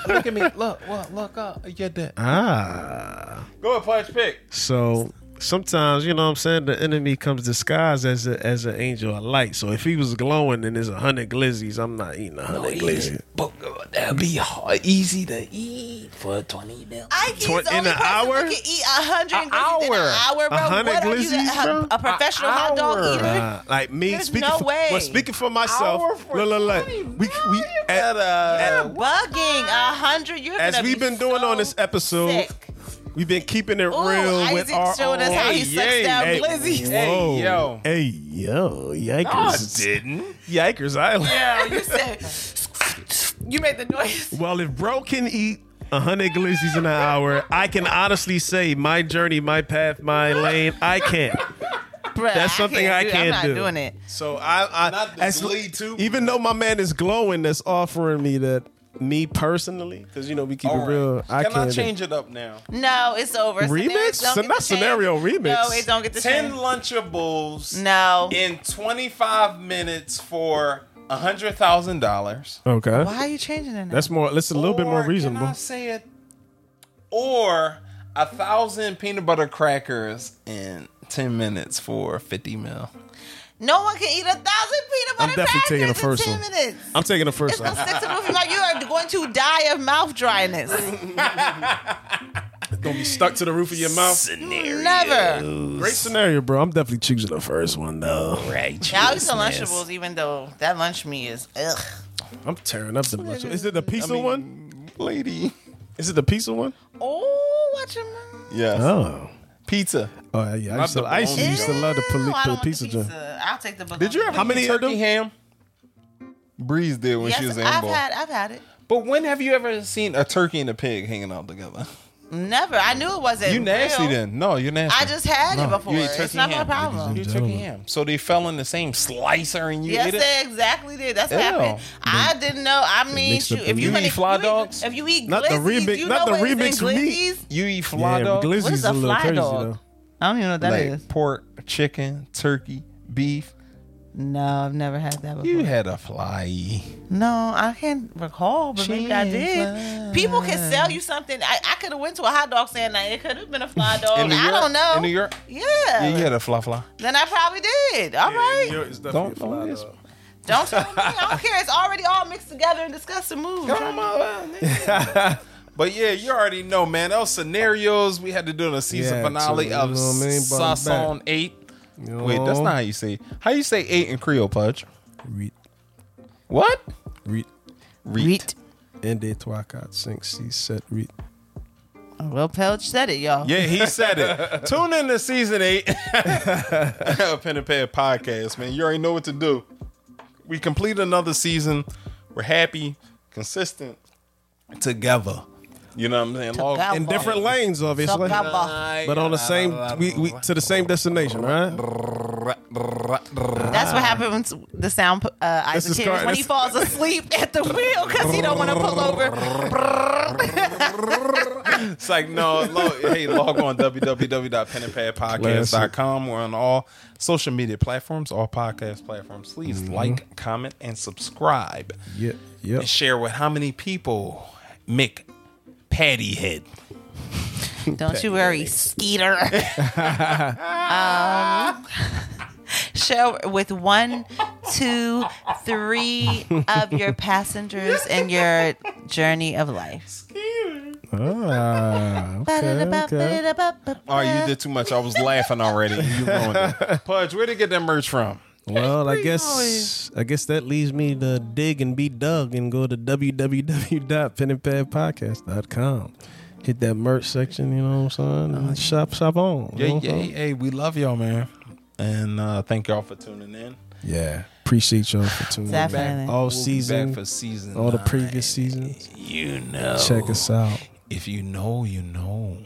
Look at me. Look, look, look up. You did. Ah. Go ahead, punch pick. So sometimes, you know what I'm saying, the enemy comes disguised as a as an angel of light. So if he was glowing and there's a hundred glizzies, I'm not eating a hundred glizzies. But uh, that'd be hard, easy to eat for twenty mil. I Twen- the in an hour? who can eat a hundred An glizzies in an hour. hour, bro. A hundred What you, glizzies, a, bro? a professional An hot dog hour. eater? Uh, like me There's speaking no for, way. well, speaking for myself. Hour for Look, look, look. We we At, uh, Bugging a hundred. You're as gonna we've be been doing on this episode, sick. We've been keeping it Ooh, real with Isaac our showing us own- how he Hey, sucks yay. down Hey, glizzies. Hey, yo. Hey, yo. Yikers. didn't. Yikers Island. Yeah, you said you made the noise. Well, if bro can eat a hundred glizzies in an hour, I can honestly say my journey, my path, my lane, I can't. Bruh, That's something I do it. can't I'm not do. doing it. So I, I Not the as- Glee too. even though my man is glowing, that's offering me that. Me personally, because you know we keep All it right. real. I Can I can't do- change it up now? No, it's over. Remix? Scenarios So not scenario, chance. remix. No, it don't get the Ten chance. Lunchables No. in 25 minutes for a hundred thousand dollars. Okay, Why are you changing it? Now? that's more. That's a little bit more Can reasonable. I say it? Or a thousand peanut butter crackers in ten minutes for fifty mil. No one can eat a thousand peanut butter I'm definitely taking the crackers first in one. ten minutes. I'm taking the It's first gonna one. stick to the roof mouth. You are going to die of mouth dryness. Gonna be stuck to the roof of your mouth. Never. Great scenario, bro. I'm definitely choosing the first one though. Right. Now I eat some Lunchables, even though that lunch meat is ugh. I'm tearing up the lunch. Is it the pizza one? Lady. Is it the pizza one? Oh, watch your mouth. Yes. Oh. Pizza. Oh yeah, I used to, I used to, used to love the, Ew, poli- I the don't want pizza the pizza. I'll take the. Did you ever How many eat of turkey them? ham? Breeze did when Yes, she was in I've Ambo. had. I've had it. But when have you ever seen a turkey and a pig hanging out together? Never. I knew it wasn't. You nasty real. then? No, you're nasty. I just had it before. You ate It's turkey not my problem. You ate turkey ham. So they fell in the same slicer and you Yes, ate it. they exactly did. That's what Ew. happened. I didn't know. I mean, mixed up shoot, if you, meat. gonna- You eat fly you dogs? if you eat Not the remix- you not know the what is in remix for meat. glizzies? You eat fly Yeah, dog, glizzies What is is a a fly crazy dog? though. I don't even know what that like is. pork, chicken, turkey, beef. No, I've never had that before. You had a fly. No, I can't recall, but maybe I did. People can sell you something. I, I could have went to a hot dog stand night. It could have been a fly dog. In New I don't know. In New York? Yeah. Yeah, you had a fly fly. Then I probably did. All right. New York Don't- definitely a fly don't- dog. Don't tell me. I don't care. It's already all mixed together and discussed and moved. But yeah, you already know, man. Those scenarios we had to do in the season Yeah, finale of you know what I mean, brought Sasson. Eight. You Wait, that's not how you say. How you say eight in Creole, Pudge? Reet, What? reet. Reet. And de trois quatre cinq six sept reet. Oh, well, Pelch said it, y'all. Yeah, he said it. Tune in to season eight of Pen and Pad Podcast, man. You already know what to do. We complete another season. We're happy, consistent, together. You know what I'm saying? Log- Together. In different lanes, obviously. Together. But on the same we, we to the same destination, right? That's what happens. The sound uh, This Isaac is hears car- when he falls asleep at the wheel because he don't want to pull over. It's like, no, log, hey, log on www.penandpadpodcast.com. We're on all social media platforms, all podcast platforms. Please like, comment, and subscribe. Yeah, yep. And share with how many people Mick Patty Head. Don't you worry, Skeeter. um, share with one, two, three of your passengers in your journey of life. Ah, okay, okay. Oh, you did too much. I was laughing already. You ruined it. Pudge, where did you get that merch from? Well, I guess I guess that leaves me to dig and be dug and go to www.penandpadpodcast.com. Hit that merch section, you know what I'm saying? And shop, shop on. you Yeah, know what yeah, hey, we love y'all, man. And uh, thank y'all for tuning in. Yeah. Appreciate y'all for tuning in. Definitely. All We'll be season, back for season all the previous seasons. You know. Check us out. If you know, you know.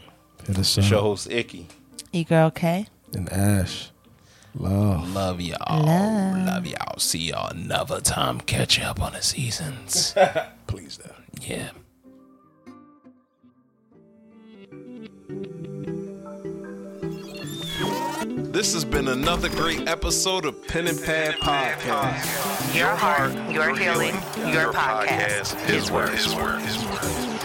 Hit us It's your host, Icky. You girl, okay? And Ash. Love. Love y'all. Love. Love y'all. See y'all another time. Catch up on the seasons. Please, though. yeah. This has been another great episode of Pen and Pad Podcast. Your heart, your healing, your podcast. His word, his word, his word.